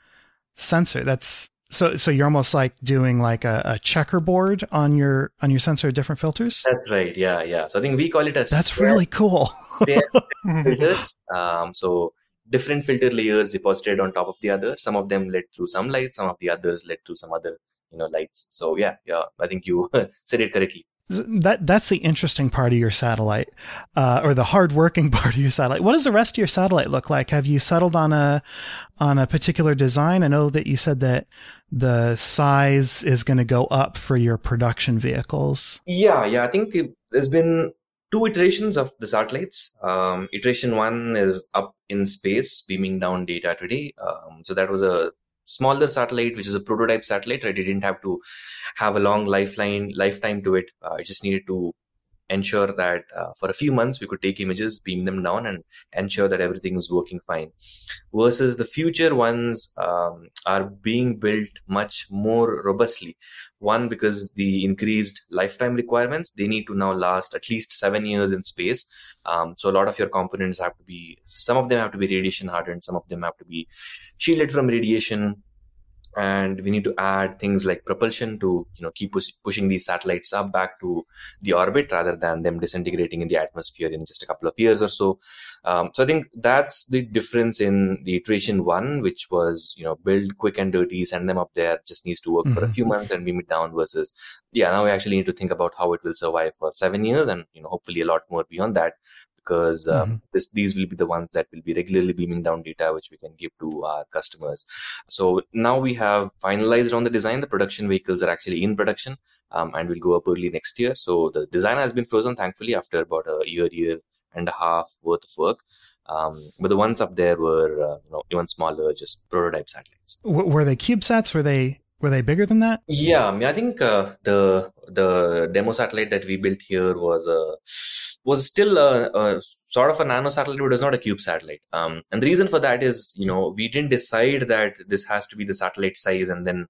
sensor. That's so, so you're almost like doing like a, a, checkerboard on your on your sensor of different filters. That's right. Yeah, yeah. So I think we call it as that's really cool. filters. Um, so different filter layers deposited on top of the other. Some of them led through some lights. Some of the others led through some other you know lights. So yeah, yeah. I think you said it correctly that that's the interesting part of your satellite, uh, or the hardworking part of your satellite. What does the rest of your satellite look like? Have you settled on a on a particular design? I know that you said that the size is going to go up for your production vehicles. Yeah, yeah. I think it, there's been two iterations of the satellites. Um, iteration one is up in space, beaming down data today. Um, so that was a smaller satellite, which is a prototype satellite, right? It didn't have to have a long lifeline lifetime to it. Uh, it just needed to ensure that uh, for a few months we could take images, beam them down, and ensure that everything is working fine. Versus the future ones um, are being built much more robustly. One, because the increased lifetime requirements, they need to now last at least seven years in space. Um, so a lot of your components have to be, some of them have to be radiation hardened, some of them have to be shielded from radiation and we need to add things like propulsion to you know keep push- pushing these satellites up back to the orbit rather than them disintegrating in the atmosphere in just a couple of years or so um, so i think that's the difference in the iteration one which was you know build quick and dirty send them up there just needs to work mm-hmm. for a mm-hmm. few months and beam it down versus yeah now we actually need to think about how it will survive for seven years and you know hopefully a lot more beyond that because um, mm-hmm. this, these will be the ones that will be regularly beaming down data which we can give to our customers. So now we have finalized on the design. The production vehicles are actually in production um, and will go up early next year. So the design has been frozen thankfully after about a year year and a half worth of work. Um, but the ones up there were uh, you know even smaller just prototype satellites. W- were they cubesats? Were they were they bigger than that? Yeah, I, mean, I think uh, the the demo satellite that we built here was a was still a, a, sort of a nano satellite, but it was not a cube satellite. Um, and the reason for that is, you know, we didn't decide that this has to be the satellite size and then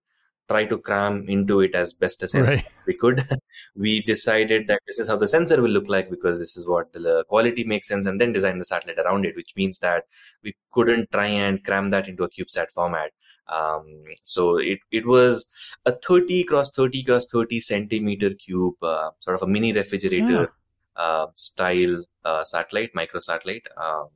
try to cram into it as best as right. we could. we decided that this is how the sensor will look like because this is what the quality makes sense, and then design the satellite around it, which means that we couldn't try and cram that into a CubeSat format. Um, so it, it was a 30 cross 30 cross 30 centimeter cube, uh, sort of a mini refrigerator yeah. uh, style uh, satellite, micro satellite. Um,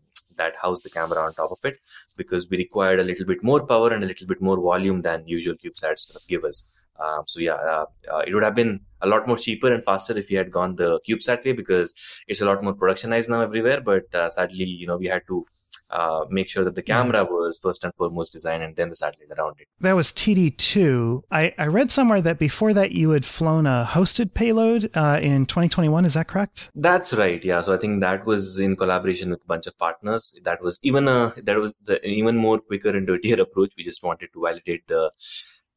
that housed the camera on top of it because we required a little bit more power and a little bit more volume than usual CubeSats sort of give us. Um, so yeah, uh, uh, it would have been a lot more cheaper and faster if we had gone the CubeSat way because it's a lot more productionized now everywhere. But uh, sadly, you know, we had to uh, make sure that the camera was first and foremost designed and then the satellite around it. That was TD2. I, I read somewhere that before that you had flown a hosted payload uh, in 2021. Is that correct? That's right. Yeah. So I think that was in collaboration with a bunch of partners. That was even a, that was the even more quicker and dirtier approach. We just wanted to validate the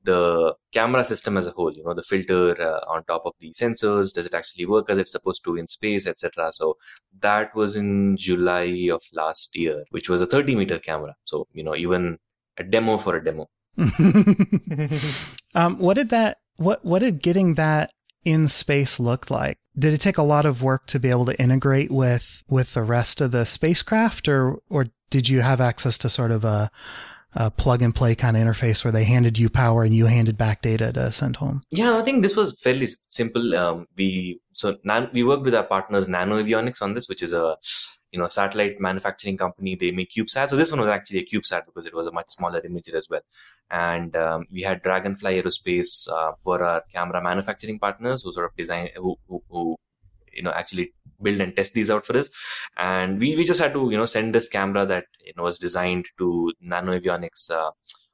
the camera system as a whole you know the filter uh, on top of the sensors does it actually work as it's supposed to in space etc so that was in july of last year which was a 30 meter camera. So you know even a demo for a demo. Um, what did that what what did getting that in space look like? Did it take a lot of work to be able to integrate with with the rest of the spacecraft or or did you have access to sort of a a plug and play kind of interface where they handed you power and you handed back data to send home? Yeah, I think this was fairly simple. Um, we so nan- we worked with our partners NanoAvionics on this, which is a you know satellite manufacturing company. They make CubeSat. So this one was actually a CubeSat because it was a much smaller imager as well. And um, we had Dragonfly Aerospace uh, for our camera manufacturing partners who sort of design who, who, who you know actually build and test these out for us and we, we just had to you know send this camera that you know was designed to NanoAvionics uh,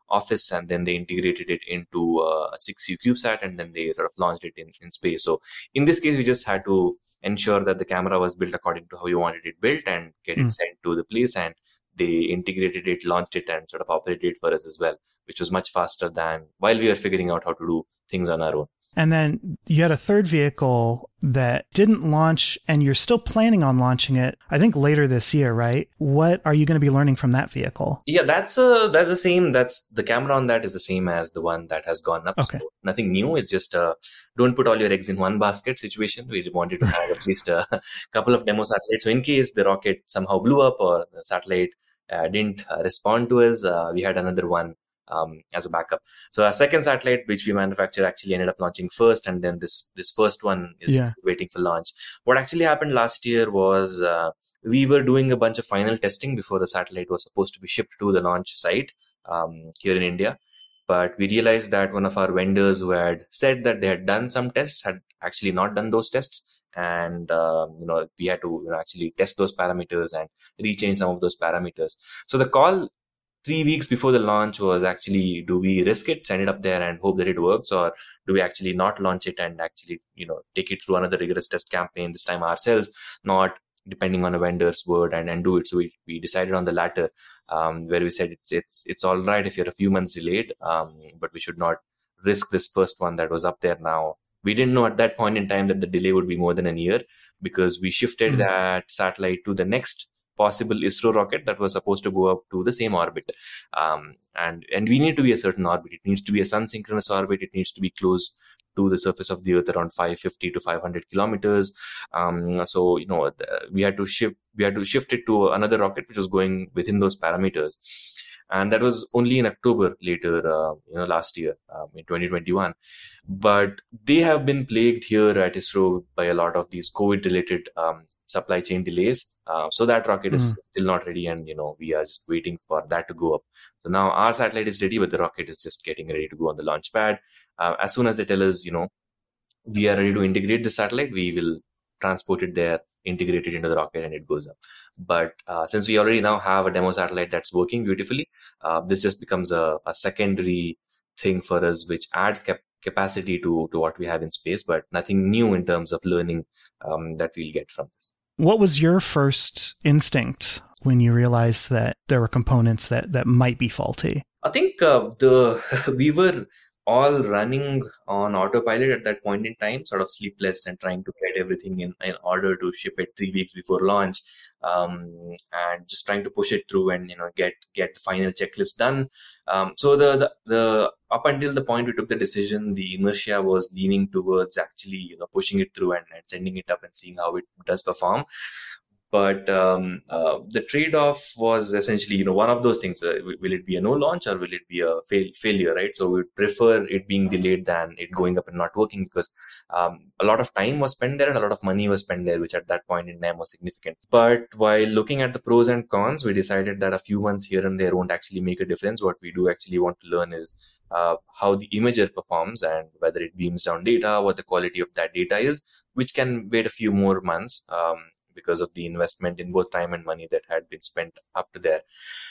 office and then they integrated it into uh, a 6u cubesat and then they sort of launched it in, in space so in this case we just had to ensure that the camera was built according to how you wanted it built and get mm. it hmm. sent to the place and they integrated it launched it and sort of operated it for us as well which was much faster than while we were figuring out how to do things on our own and then you had a third vehicle that didn't launch and you're still planning on launching it, I think later this year, right? What are you going to be learning from that vehicle? Yeah, that's uh that's the same. That's the camera on that is the same as the one that has gone up. Okay. So nothing new. It's just uh don't put all your eggs in one basket situation. We wanted to have at least a couple of demo satellites. So in case the rocket somehow blew up or the satellite uh, didn't uh, respond to us, uh, we had another one um, as a backup. So our second satellite, which we manufactured, actually ended up launching first, and then this this first one is yeah. waiting for launch. What actually happened last year was uh, we were doing a bunch of final testing before the satellite was supposed to be shipped to the launch site um, here in India. But we realized that one of our vendors who had said that they had done some tests had actually not done those tests and um, you know we had to you know, actually test those parameters and rechange some of those parameters so the call three weeks before the launch was actually do we risk it send it up there and hope that it works? Or do we actually not launch it and actually you know take it through another rigorous test campaign this time ourselves not depending on a vendor's word and, and do it? So we, we decided on the latter um, where we said it's it's it's all right if you're a few months delayed um, but we should not risk this first one that was up there now. We didn't know at that point in time that the delay would be more than a year because we shifted mm-hmm. that satellite to the next possible ISRO rocket that was supposed to go up to the same orbit. Um, and, and we need to be a certain orbit. It needs to be a sun synchronous orbit. It needs to be close to the surface of the earth around 550 to 500 kilometers. Um, so, you know, we had to shift, we had to shift it to another rocket, which was going within those parameters. And that was only in October later, uh, you know, last year um, in 2021. But they have been plagued here at ISRO by a lot of these COVID-related um, supply chain delays. Uh, so that rocket mm. is hmm. still not ready, and you know we are just waiting for that to go up. So now our satellite is ready, but the rocket is just getting ready to go on the launch pad. Uh, as soon as they tell us, you know, we are ready to integrate the satellite, we will transport it there, integrate it into the rocket, and it goes up. But uh, since we already now have a demo satellite that's working beautifully, uh, this just becomes a, a, secondary thing for us, which adds cap- capacity to to what we have in space, but nothing new in terms of learning um, that we'll get from this. What was your first instinct when you realized that there were components that that might be faulty? I think uh, the we were all running on autopilot at that point in time, sort of sleepless and trying to get everything in, in order to ship it three weeks before launch, um, and just trying to push it through and you know get get the final checklist done. Um, so the, the the up until the point we took the decision, the inertia was leaning towards actually you know pushing it through and, and sending it up and seeing how it does perform but um, uh, the trade-off was essentially you know one of those things uh, will it be a no launch or will it be a fail- failure right? So we prefer it being delayed than it going up and not working because um, a lot of time was spent there and a lot of money was spent there which at that point in time was significant. But while looking at the pros and cons we decided that a few months here and there won't actually make a difference. What we do actually want to learn is uh, how the imager performs and whether it beams down data what the quality of that data is which can wait a few more months um, because of the investment in both time and money that had been spent up to there.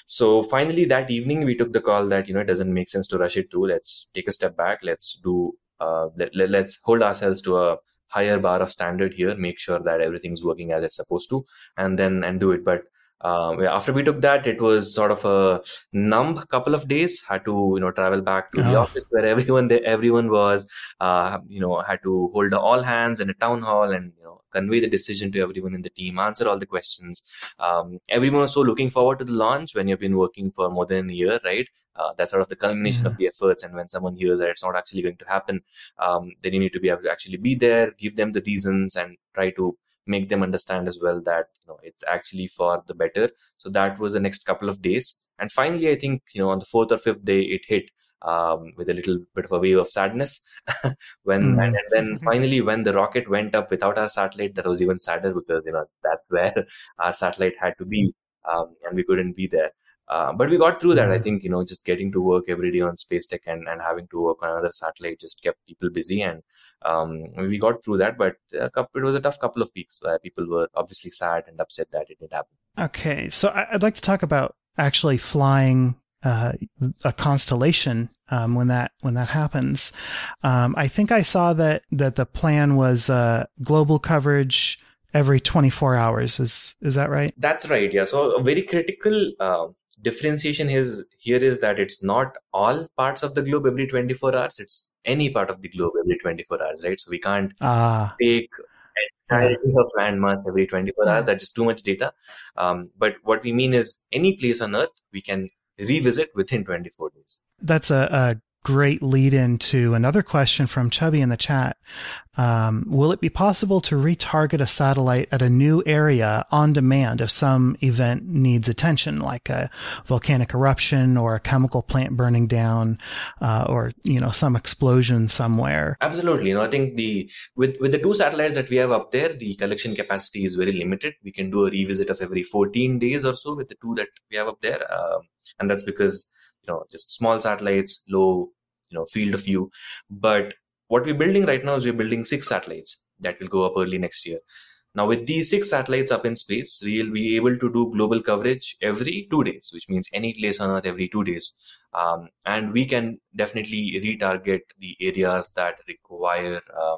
So finally, that evening, we took the call that you know it doesn't make sense to rush it through. Let's take a step back. Let's do. Uh, let, let's hold ourselves to a higher bar of standard here. Make sure that everything's working as it's supposed to, and then and do it. But um, after we took that, it was sort of a numb couple of days. Had to you know travel back to oh. the office where everyone there, everyone was. Uh, you know, had to hold all hands in a town hall and you know convey the decision to everyone in the team, answer all the questions. Um, everyone was so looking forward to the launch when you've been working for more than a year, right? Uh, that's sort of the culmination mm-hmm. of the efforts. And when someone hears that it's not actually going to happen, um, then you need to be able to actually be there, give them the reasons, and try to make them understand as well that you know it's actually for the better. So that was the next couple of days. And finally i think you know on the fourth or fifth day it hit um, with a little bit of a wave of sadness. When mm. and, and, then finally when the rocket went up without our satellite that was even sadder because you know that's where our satellite had to be um, and we couldn't be there uh, but we got through that. I think you know just getting to work every day on space tech and, and having to work on another satellite just kept people busy, and um, we got through that. But couple, it was a tough couple of weeks where people were obviously sad and upset that it didn't happen. Okay, so I'd like to talk about actually flying uh, a constellation um, when that when that happens. Um, I think I saw that that the plan was uh, global coverage every 24 hours. Is is that right? That's right. Yeah. So a very critical uh, differentiation is here is that it's not all parts of the globe every 24 hours it's any part of the globe every 24 hours right? So we can't ah. take entirety of landmass every 24 hours that's just too much data. Um, but what we mean is any place on earth we can revisit within 24 days. That's a, a great lead into another question from Chubby in the chat. Um, will it be possible to retarget a satellite at a new area on demand if some event needs attention, like a volcanic eruption or a chemical plant burning down, uh, or you know some explosion somewhere? Absolutely. You know, I think the with with the two satellites that we have up there, the collection capacity is very limited. We can do a revisit of every 14 days or so with the two that we have up there, um, and that's because you know just small satellites low you know field of view. But what we're building right now is we're building six satellites that will go up early next year. Now with these six satellites up in space we'll be able to do global coverage every two days which means any place on earth every two days. Um, and we can definitely retarget the areas that require uh,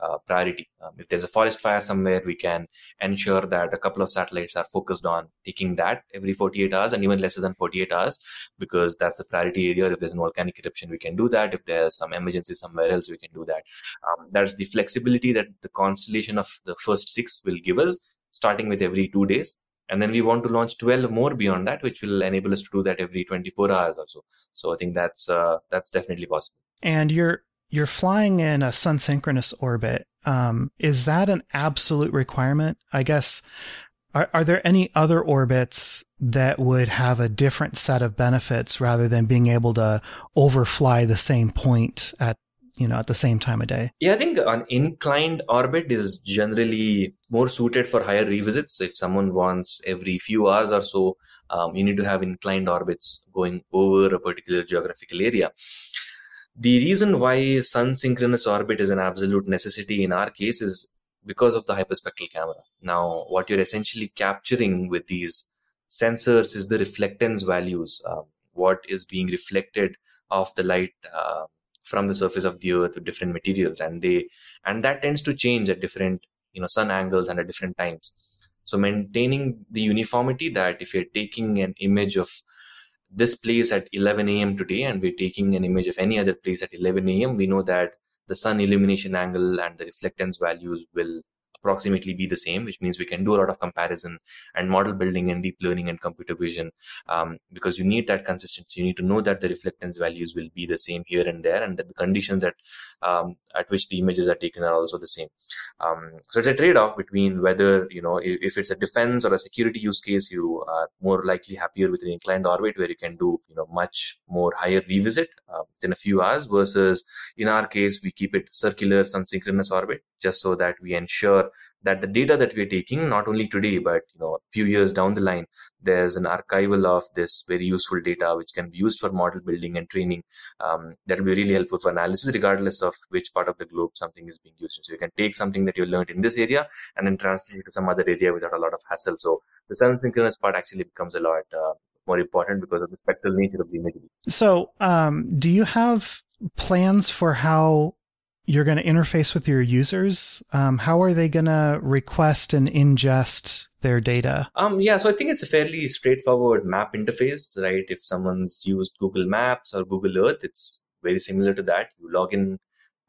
uh, priority. Um, if there's a forest fire somewhere, we can ensure that a couple of satellites are focused on taking that every 48 hours and even lesser than 48 hours because that's a priority area. If there's an volcanic eruption, we can do that. If there's some emergency somewhere else, we can do that. Um, that's the flexibility that the constellation of the first six will give us, starting with every two days. And then we want to launch 12 more beyond that, which will enable us to do that every 24 hours or so. So I think that's uh, that's definitely possible. And you're you're flying in a sun synchronous orbit. Um, is that an absolute requirement? I guess Are, are there any other orbits that would have a different set of benefits rather than being able to overfly the same point at you know at the same time of day yeah i think an inclined orbit is generally more suited for higher revisits so if someone wants every few hours or so um, you need to have inclined orbits going over a particular geographical area the reason why sun synchronous orbit is an absolute necessity in our case is because of the hyperspectral camera. Now, what you're essentially capturing with these sensors is the reflectance values, um, what is being reflected of the light uh, from the surface of the earth with different materials, and they and that tends to change at different you know sun angles and at different times. So maintaining the uniformity that if you're taking an image of this place at 11 a.m. today and we're taking an image of any other place at 11 a.m., we know that the sun illumination angle and the reflectance values will approximately be the same, which means we can do a lot of comparison and model building and deep learning and computer vision um, because you need that consistency. You need to know that the reflectance values will be the same here and there, and that the conditions at um, at which the images are taken are also the same. Um, so it's a trade-off between whether you know if, if, it's a defense or a security use case, you are more likely happier with an inclined orbit where you can do you know much more higher revisit uh, within a few hours versus in our case we keep it circular sun synchronous orbit just so that we ensure that the data that we're taking not only today but you know a few years down the line there's an archival of this very useful data which can be used for model building and training um, that will be really helpful for analysis regardless of which part of the globe something is being used so you can take something that you learned in this area and then translate it to some other area without a lot of hassle. So the synchronous part actually becomes a lot uh, more important because of the spectral nature of the imagery so um, do you have plans for how you're going to interface with your users. Um, how are they going to request and ingest their data? Um, yeah, so I think it's a fairly straightforward map interface, right? If someone's used Google Maps or Google Earth, it's very similar to that. You log in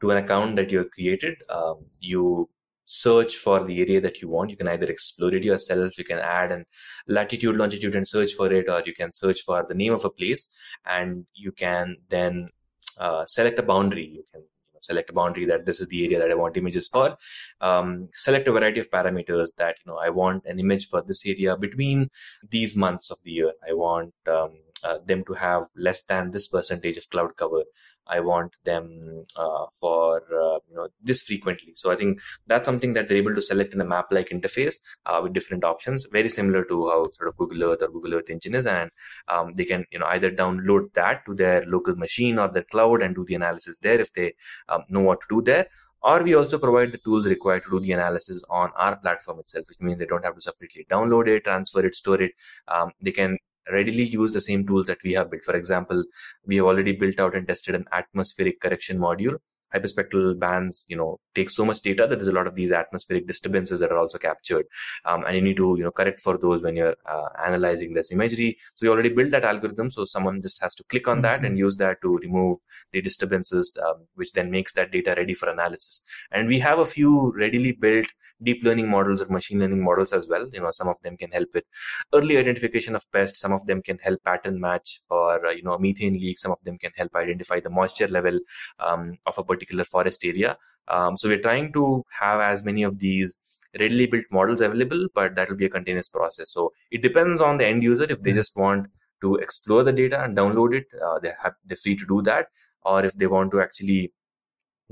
to an account that you created. Um, you search for the area that you want. You can either explore it yourself, you can add an latitude, longitude, and search for it, or you can search for the name of a place, and you can then uh, select a boundary. You can select a boundary that this is the area that I want images for. Um, select a variety of parameters that you know I want an image for this area between these months of the year. I want um, uh, them to have less than this percentage of cloud cover. I want them uh, for uh, you know this frequently. So I think that's something that they're able to select in the map-like interface uh, with different options, very similar to how sort of Google Earth or Google Earth Engine is, and um, they can you know either download that to their local machine or their cloud and do the analysis there if they um, know what to do there or we also provide the tools required to do the analysis on our platform itself, which means they don't have to separately download it, transfer it, store it. Um, they can readily use the same tools that we have built. For example, we have already built out and tested an atmospheric correction module hyperspectral bands you know take so much data that there's a lot of these atmospheric disturbances that are also captured. Um, and you need to you know correct for those when you're uh, analyzing this imagery. So you already built that algorithm so someone just has to click on that and mm-hmm. use that to remove the disturbances um, which then makes that data ready for analysis. And we have a few readily built deep learning models or machine learning models as well. You know some of them can help with early identification of pests. Some of them can help pattern match for uh, you know methane leak. Some of them can help identify the moisture level um, of a particular forest area. Um, so we're trying to have as many of these readily built models available, but that will be a continuous process. So it depends on the end user if they hmm. just want to explore the data and download it, uh, they have they're free to do that, or if they want to actually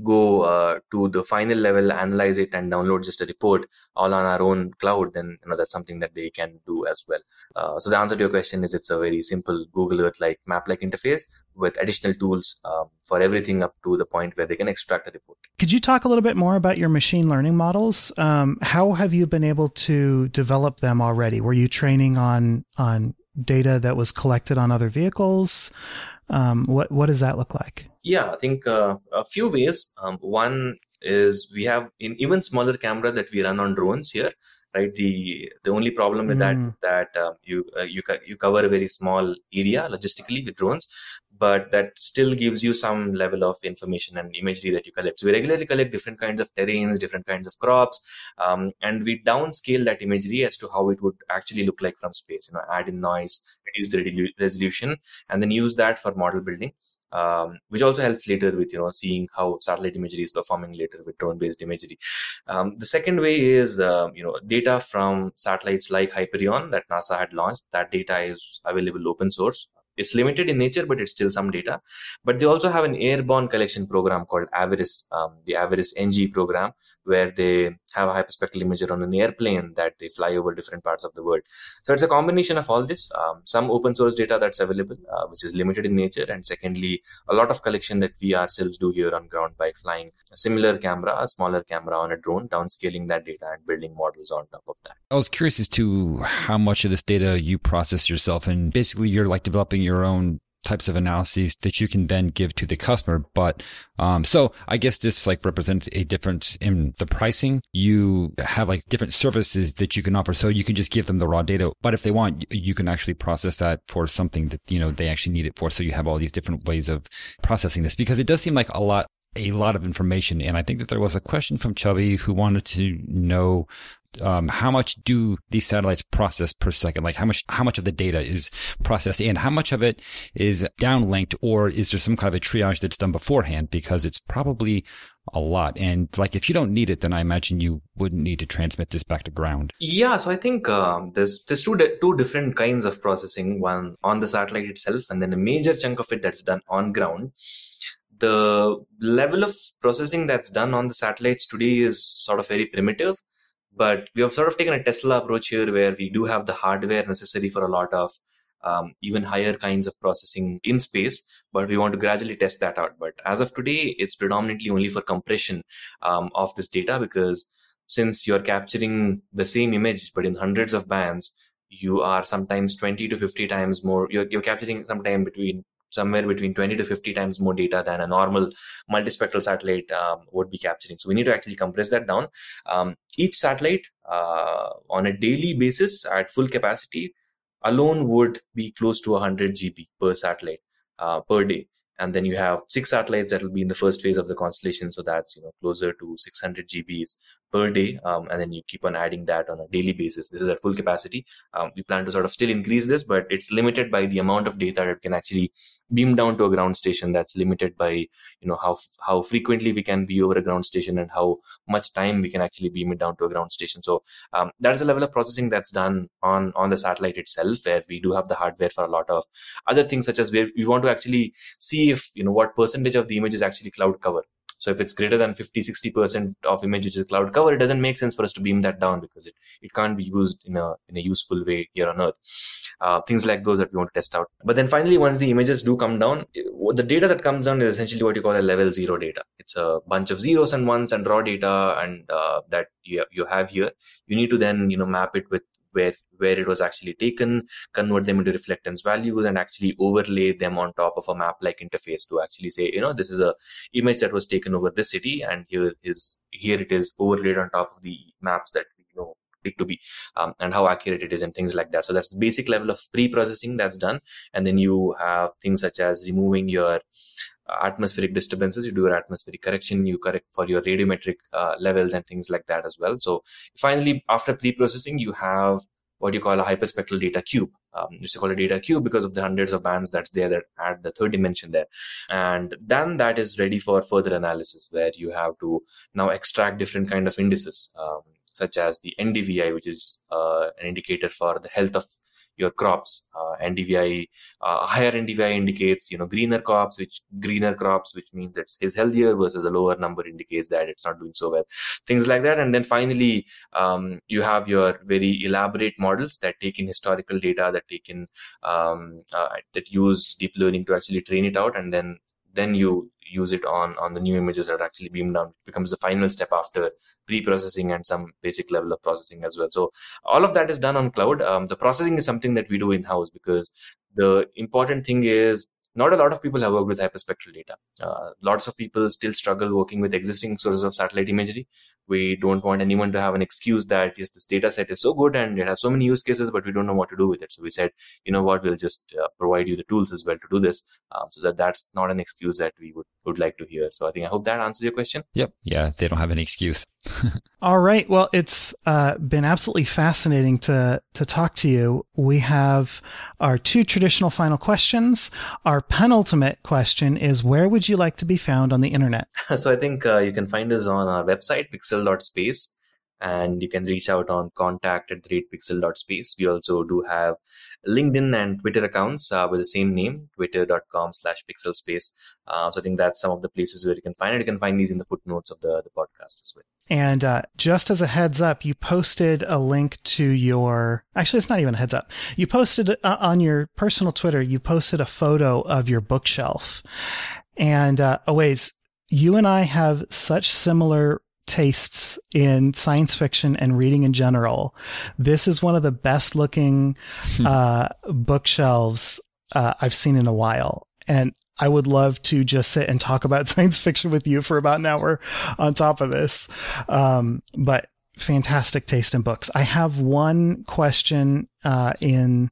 go uh, to the final level, analyze it, and download just a report all on our own cloud, then you know that's something that they can do as well. Uh, so the answer to your question is it's a very simple Google Earth like map like interface with additional tools um, for everything up to the point where they can extract a report. Could you talk a little bit more about your machine learning models? Um, how have you been able to develop them already? Were you training on on data that was collected on other vehicles? Um, what what does that look like? Yeah, I think uh, a few ways. Um, one is we have in even smaller camera that we run on drones here. Right. The the only problem with mm. that is that uh, you uh, you you cover a very small area logistically with drones, but that still gives you some level of information and imagery that you collect. So we regularly collect different kinds of terrains, different kinds of crops, um, and we downscale that imagery as to how it would actually look like from space. You know, add in noise, reduce the resolution, and then use that for model building. um, which also helps later with you know seeing how satellite imagery is performing later with drone-based imagery. Um, the second way is uh, you know data from satellites like Hyperion that NASA had launched. That data is available open source it's limited in nature, but it's still some data. But they also have an airborne collection program called AVIRIS, um, the AVIRIS NG program, where they have a hyperspectral imager on an airplane that they fly over different parts of the world. So it's a combination of all this, um, some open source data that's available, uh, which is limited in nature, and secondly, a lot of collection that we ourselves do here on ground by flying a similar camera, a smaller camera on a drone, downscaling that data and building models on top of that. I was curious as to how much of this data you process yourself, and basically you're like developing your own types of analyses that you can then give to the customer. But um, so I guess this like represents a difference in the pricing. You have like different services that you can offer, so you can just give them the raw data. But if they want, you can actually process that for something that you know they actually need it for. So you have all these different ways of processing this because it does seem like a lot a lot of information. And I think that there was a question from Chubby who wanted to know um, how much do these satellites process per second? Like how much, how much of the data is processed and how much of it is downlinked or is there some kind of a triage that's done beforehand? Because it's probably a lot. And like, if you don't need it, then I imagine you wouldn't need to transmit this back to ground. Yeah. So I think, um, there's, there's two, two different kinds of processing, one on the satellite itself and then a major chunk of it that's done on ground the level of processing that's done on the satellites today is sort of very primitive but we have sort of taken a Tesla approach here where we do have the hardware necessary for a lot of um, even higher kinds of processing in space, but we want to gradually test that out. But as of today, it's predominantly only for compression um, of this data because since you're capturing the same image but in hundreds of bands, you are sometimes 20 to 50 times more, you're, you're capturing sometime between somewhere between 20 to 50 times more data than a normal multispectral satellite um, would be capturing. So we need to actually compress that down. Um, each satellite uh, on a daily basis at full capacity alone would be close to 100 GB per satellite uh, per day and then you have six satellites that will be in the first phase of the constellation so that's you know closer to 600 gbs per day um, and then you keep on adding that on a daily basis. This is at full capacity. Um, we plan to sort of still increase this but it's limited by the amount of data that can actually beam down to a ground station that's limited by you know how how frequently we can be over a ground station and how much time we can actually beam it down to a ground station. So um, that is a level of processing that's done on on the satellite itself where we do have the hardware for a lot of other things such as where we want to actually see if you know what percentage of the image is actually cloud cover so if it's greater than 50, 60% of image which is cloud cover, it doesn't make sense for us to beam that down because it, it can't be used in a, in a useful way here on Earth. Uh, things like those that we want to test out. But then finally, once the images do come down, the data that comes down is essentially what you call a level zero data. It's a bunch of zeros and ones and raw data and uh, that you, you have here. You need to then, you know, map it with where where it was actually taken, convert them into reflectance values, and actually overlay them on top of a map-like interface to actually say, you know, this is a image that was taken over this city, and here is here it is overlaid on top of the maps that we know it to be, um, and how accurate it is, and things like that. So that's the basic level of pre-processing that's done, and then you have things such as removing your atmospheric disturbances you do your atmospheric correction you correct for your radiometric uh, levels and things like that as well so finally after pre-processing you have what you call a hyperspectral data cube. Um, it's called a data cube because of the hundreds of bands that's there that add the third dimension there. And then that is ready for further analysis where you have to now extract different kind of indices, um, such as the NDVI, which is uh, an indicator for the health of your crops. Uh, NDVI, uh, higher NDVI indicates, you know, greener crops, which greener crops, which means that it's healthier versus a lower number indicates that it's not doing so well. Things like that. And then finally, um, you have your very elaborate models that take in historical data, that take in, um, uh, that use deep learning to actually train it out. And then, then you use it on on the new images that are actually beamed down. It becomes the final step after pre-processing and some basic level of processing as well. So all of that is done on cloud. Um, the processing is something that we do in house because the important thing is not a lot of people have worked with hyperspectral data. Uh, lots of people still struggle working with existing sources of satellite imagery we don't want anyone to have an excuse that yes this data set is so good and it has so many use cases but we don't know what to do with it. So we said you know what? We'll just uh, provide you the tools as well to do this. Um, so that that's not an excuse that we would would like to hear. So i think i hope that answers your question. Yep. Yeah they don't have any excuse. All right. Well it's uh, been absolutely fascinating to to talk to you. We have our two traditional final questions. Our penultimate question is where would you like to be found on the internet? So i think uh, you can find us on our website pixxel pixxel.space and you can reach out on contact at the pixxel.space. We also do have LinkedIn and Twitter accounts uh, with the same name, twitter.com slash pixxelspace. Uh, so I think that's some of the places where you can find it. You can find these in the footnotes of the, the podcast as well. And uh, just as a heads up, you posted a link to your. Actually, it's not even a heads up. You posted uh, on your personal Twitter. You posted a photo of your bookshelf, and uh, oh wait, you and I have such similar tastes in science fiction and reading in general, this is one of the best looking hmm. uh, bookshelves uh, I've seen in a while. And I would love to just sit and talk about science fiction with you for about an hour on top of this. Um, but fantastic taste in books. I have one question uh, in,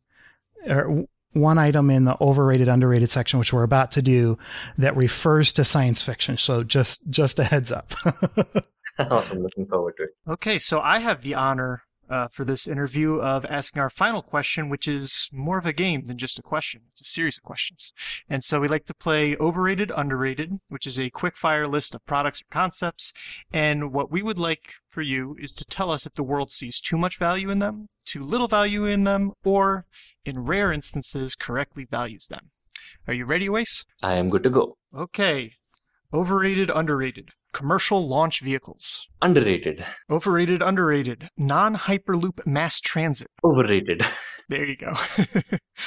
or one item in the overrated underrated section which we're about to do that refers to science fiction so just just a heads up awesome. Looking forward to it. Okay, so I have the honor uh, for this interview of asking our final question, which is more of a game than just a question. It's a series of questions. And so we like to play overrated, underrated, which is a quick fire list of products or concepts. And what we would like for you is to tell us if the world sees too much value in them, too little value in them, or in rare instances correctly values them. Are you ready, Wace? I am good to go. Okay. Overrated, underrated. Commercial launch vehicles. Underrated. Overrated, underrated. Non Hyperloop mass transit. Overrated. There you go.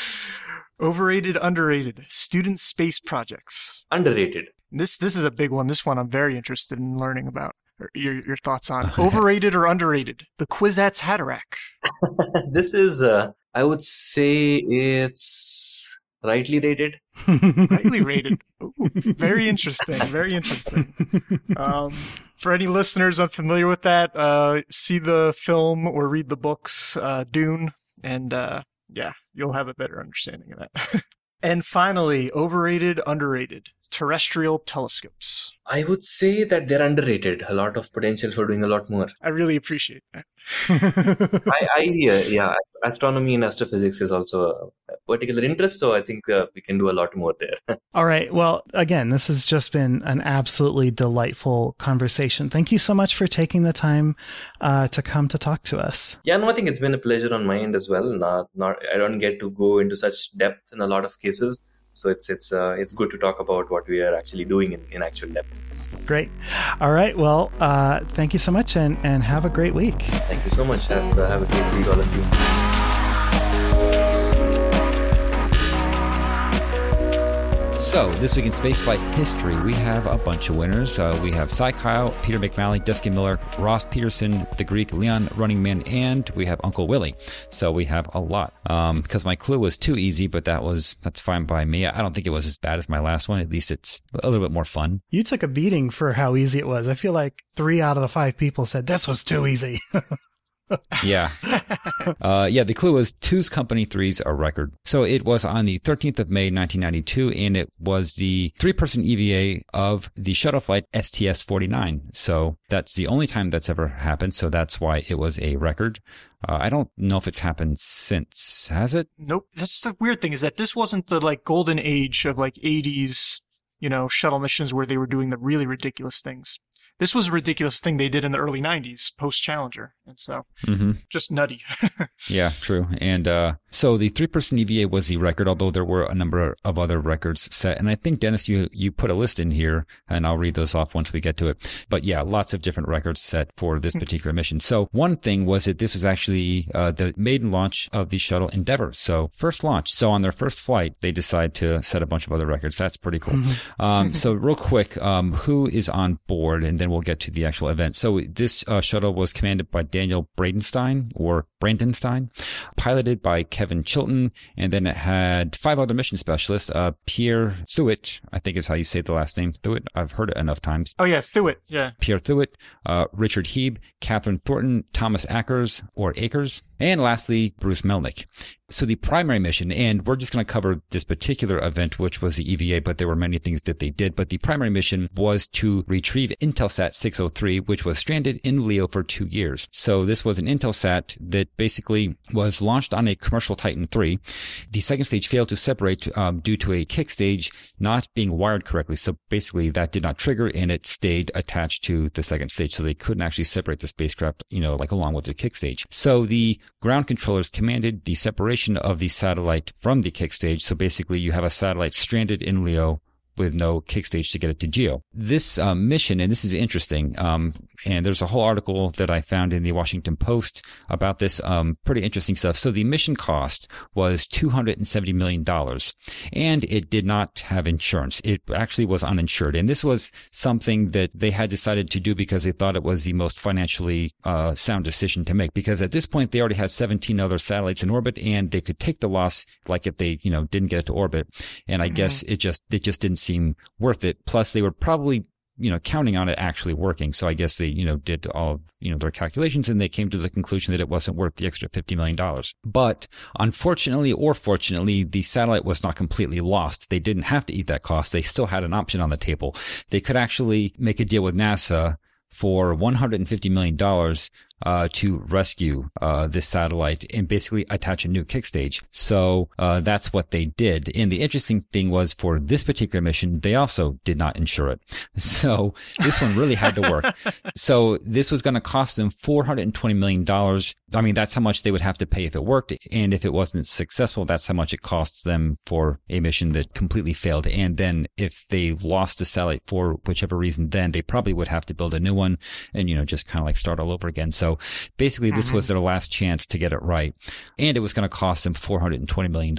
Overrated, underrated. Student space projects. Underrated. This this is a big one. This one I'm very interested in learning about. Your your thoughts on overrated or underrated? The Kwisatz Haderach. this is uh, I would say it's rightly rated. rightly rated. Ooh, very interesting. Very interesting. Um, for any listeners unfamiliar with that, uh, see the film or read the books, uh, Dune, and uh, yeah, you'll have a better understanding of that. and finally, overrated, underrated terrestrial telescopes. I would say that they're underrated. A lot of potential for doing a lot more. I really appreciate that. I, I uh, yeah, astronomy and astrophysics is also a particular interest, so I think uh, we can do a lot more there. All right. Well, again, this has just been an absolutely delightful conversation. Thank you so much for taking the time uh, to come to talk to us. Yeah, no, I think it's been a pleasure on my end as well. Not, not, I don't get to go into such depth in a lot of cases so it's it's uh, it's good to talk about what we are actually doing in, in actual depth. Great. All right well uh, thank you so much and and have a great week. Thank you so much have, uh, have a great week all of you So, this week in spaceflight history, we have a bunch of winners. Uh, we have Cy Kyle, Peter McMalley, Dusky Miller, Ross Peterson, the Greek Leon Running Man, and we have Uncle Willie. So we have a lot. Um, because my clue was too easy, but that was that's fine by me. I don't think it was as bad as my last one. At least it's a little bit more fun. You took a beating for how easy it was. I feel like three out of the five people said this was too easy. yeah. Uh, yeah, the clue was Two's Company Three's a record. So it was on the 13th of May, 1992, and it was the three person EVA of the shuttle flight STS 49. So that's the only time that's ever happened. So that's why it was a record. Uh, I don't know if it's happened since, has it? Nope. That's the weird thing is that this wasn't the like golden age of like 80s, you know, shuttle missions where they were doing the really ridiculous things this was a ridiculous thing they did in the early 90s post Challenger. And so mm-hmm. just nutty. yeah, true. And uh, so the three person EVA was the record, although there were a number of other records set. And I think, Dennis, you, you put a list in here, and I'll read those off once we get to it. But yeah, lots of different records set for this hmm. particular mission. So one thing was that this was actually uh, the maiden launch of the shuttle Endeavour. So first launch. So on their first flight, they decide to set a bunch of other records. That's pretty cool. Mm-hmm. Um, so real quick, um, who is on board? And then then we'll get to the actual event. So this uh, shuttle was commanded by Daniel Bradenstein or Brandenstein, piloted by Kevin Chilton, and then it had five other mission specialists. Uh, Pierre Thuot, I think is how you say the last name, Thuot. I've heard it enough times. Oh yeah, Thuot. Yeah. Pierre Thuot, uh, Richard Hieb, Kathryn Thornton, Thomas Ackers or Akers, and lastly Bruce Melnick. So the primary mission, and we're just going to cover this particular event, which was the EVA, but there were many things that they did. But the primary mission was to retrieve Intelsat 603, which was stranded in LEO for two years. So this was an Intelsat that basically was launched on a commercial Titan 3. The second stage failed to separate um, due to a kick stage not being wired correctly. So basically that did not trigger and it stayed attached to the second stage. So they couldn't actually separate the spacecraft, you know, like along with the kick stage. So the ground controllers commanded the separation of the satellite from the kick stage. So basically you have a satellite stranded in LEO with no kick stage to get it to geo. This um, mission, and this is interesting, um, and there's a whole article that I found in the Washington Post about this, um, pretty interesting stuff. So the mission cost was $270 million, and it did not have insurance. It actually was uninsured. And this was something that they had decided to do because they thought it was the most financially uh, sound decision to make. Because at this point, they already had 17 other satellites in orbit, and they could take the loss, like if they, you know, didn't get it to orbit. And I mm-hmm. guess it just, it just didn't seem worth it. Plus, they were probably you know, counting on it actually working. So I guess they, you know, did all of, you know, their calculations and they came to the conclusion that it wasn't worth the extra $50 million. But unfortunately or fortunately, the satellite was not completely lost. They didn't have to eat that cost. They still had an option on the table. They could actually make a deal with NASA for $150 million uh, to rescue uh, this satellite and basically attach a new kick stage. So uh, that's what they did. And the interesting thing was for this particular mission, they also did not insure it. So this one really had to work. so this was going to cost them $420 million. I mean, that's how much they would have to pay if it worked. And if it wasn't successful, that's how much it costs them for a mission that completely failed. And then if they lost the satellite for whichever reason, then they probably would have to build a new one and, you know, just kind of like start all over again. So basically, this was mm-hmm. their last chance to get it right. And it was going to cost them $420 million.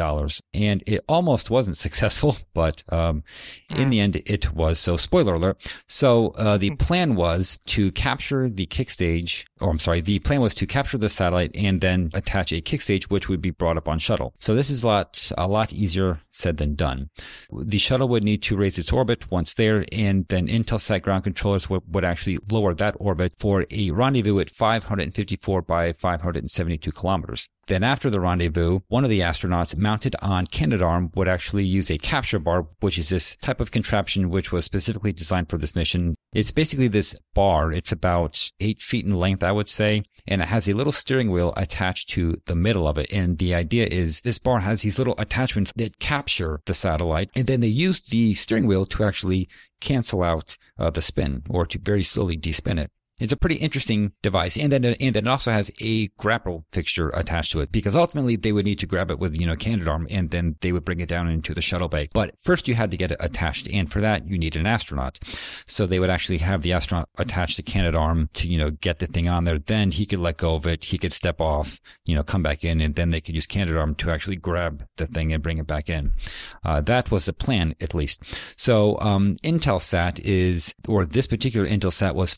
And it almost wasn't successful, but um, in mm. the end, it was. So, spoiler alert. So, uh, the mm. plan was to capture the kick stage, or I'm sorry, the plan was to capture the satellite and then attach a kick stage, which would be brought up on shuttle. So, this is a lot, a lot easier said than done. The shuttle would need to raise its orbit once there, and then Intelsat ground controllers would, would actually lower that orbit for a rendezvous at 554 by 572 kilometers. Then after the rendezvous, one of the astronauts mounted on Canadarm would actually use a capture bar, which is this type of contraption which was specifically designed for this mission. It's basically this bar. It's about eight feet in length, I would say, and it has a little steering wheel attached to the middle of it. And the idea is this bar has these little attachments that capture the satellite, and then they use the steering wheel to actually cancel out uh, the spin or to very slowly despin it. It's a pretty interesting device. And then, and then it also has a grapple fixture attached to it because ultimately they would need to grab it with, you know, Canadarm and then they would bring it down into the shuttle bay. But first you had to get it attached. And for that, you need an astronaut. So they would actually have the astronaut attached to Canadarm to, you know, get the thing on there. Then he could let go of it. He could step off, you know, come back in and then they could use Canadarm to actually grab the thing and bring it back in. Uh, that was the plan, at least. So, um, Intelsat is, or this particular Intelsat was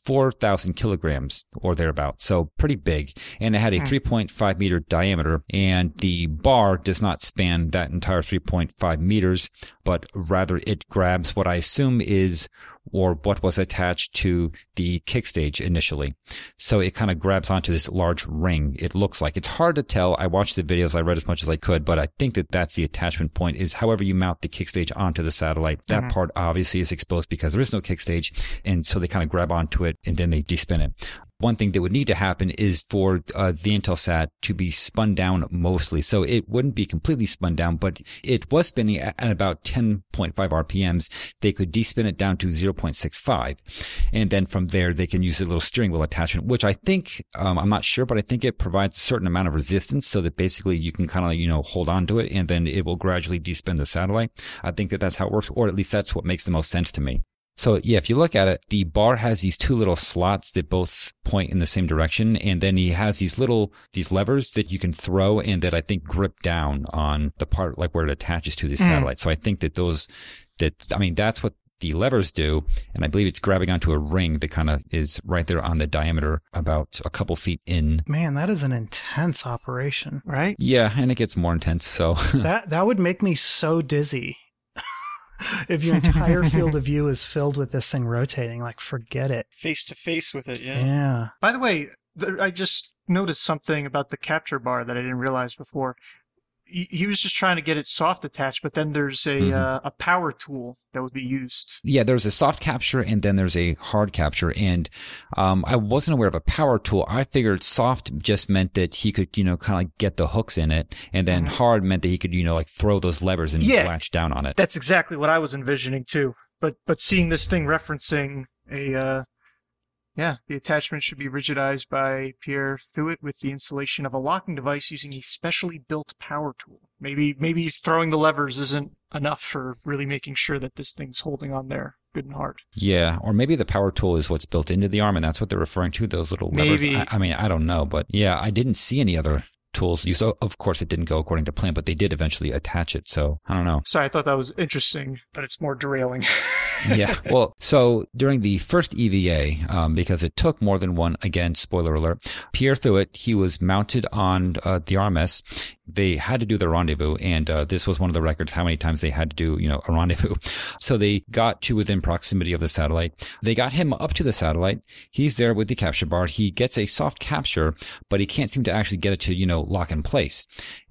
4,000 kilograms or thereabouts. So pretty big. And it had a hmm. 3.5 meter diameter and the bar does not span that entire 3.5 meters, but rather it grabs what I assume is or what was attached to the kick stage initially. So it kind of grabs onto this large ring. It looks like it's hard to tell. I watched the videos. I read as much as I could, but I think that that's the attachment point is however you mount the kick stage onto the satellite. That mm-hmm. part obviously is exposed because there is no kick stage. And so they kind of grab onto it and then they despin it one thing that would need to happen is for uh, the Intelsat to be spun down mostly. So it wouldn't be completely spun down, but it was spinning at, about 10.5 RPMs. They could despin it down to 0.65. And then from there, they can use a little steering wheel attachment, which I think, um, I'm not sure, but I think it provides a certain amount of resistance so that basically you can kind of, you know, hold on to it and then it will gradually despin the satellite. I think that that's how it works, or at least that's what makes the most sense to me. So yeah, if you look at it, the bar has these two little slots that both point in the same direction. And then he has these little, these levers that you can throw and that I think grip down on the part like where it attaches to the mm. satellite. So I think that those, that, I mean, that's what the levers do. And I believe it's grabbing onto a ring that kind of is right there on the diameter, about a couple feet in. Man, that is an intense operation, right? Yeah, and it gets more intense. So that that would make me so dizzy. if your entire field of view is filled with this thing rotating, like forget it. Face to face with it, yeah. Yeah. By the way, I just noticed something about the capture bar that I didn't realize before he was just trying to get it soft attached, but then there's a mm-hmm. uh, a power tool that would be used. Yeah, there's a soft capture and then there's a hard capture, and um, I wasn't aware of a power tool. I figured soft just meant that he could, you know, kind of like get the hooks in it, and then mm-hmm. hard meant that he could, you know, like throw those levers and yeah, latch down on it. That's exactly what I was envisioning too. But but seeing this thing referencing a uh, yeah, the attachment should be rigidized by Pierre Thuot with the installation of a locking device using a specially built power tool. Maybe maybe throwing the levers isn't enough for really making sure that this thing's holding on there good and hard. Yeah, or maybe the power tool is what's built into the arm, and that's what they're referring to. Those little levers. Maybe. I, I mean, I don't know, but yeah, I didn't see any other tools used. So of course, it didn't go according to plan, but they did eventually attach it. So I don't know. Sorry, I thought that was interesting, but it's more derailing. yeah. Well, so during the first EVA, um, because it took more than one, again, spoiler alert, Pierre Thuot, he was mounted on uh, the RMS they had to do the rendezvous, and uh, this was one of the records how many times they had to do, you know, a rendezvous. So they got to within proximity of the satellite. They got him up to the satellite. He's there with the capture bar. He gets a soft capture, but he can't seem to actually get it to, you know, lock in place.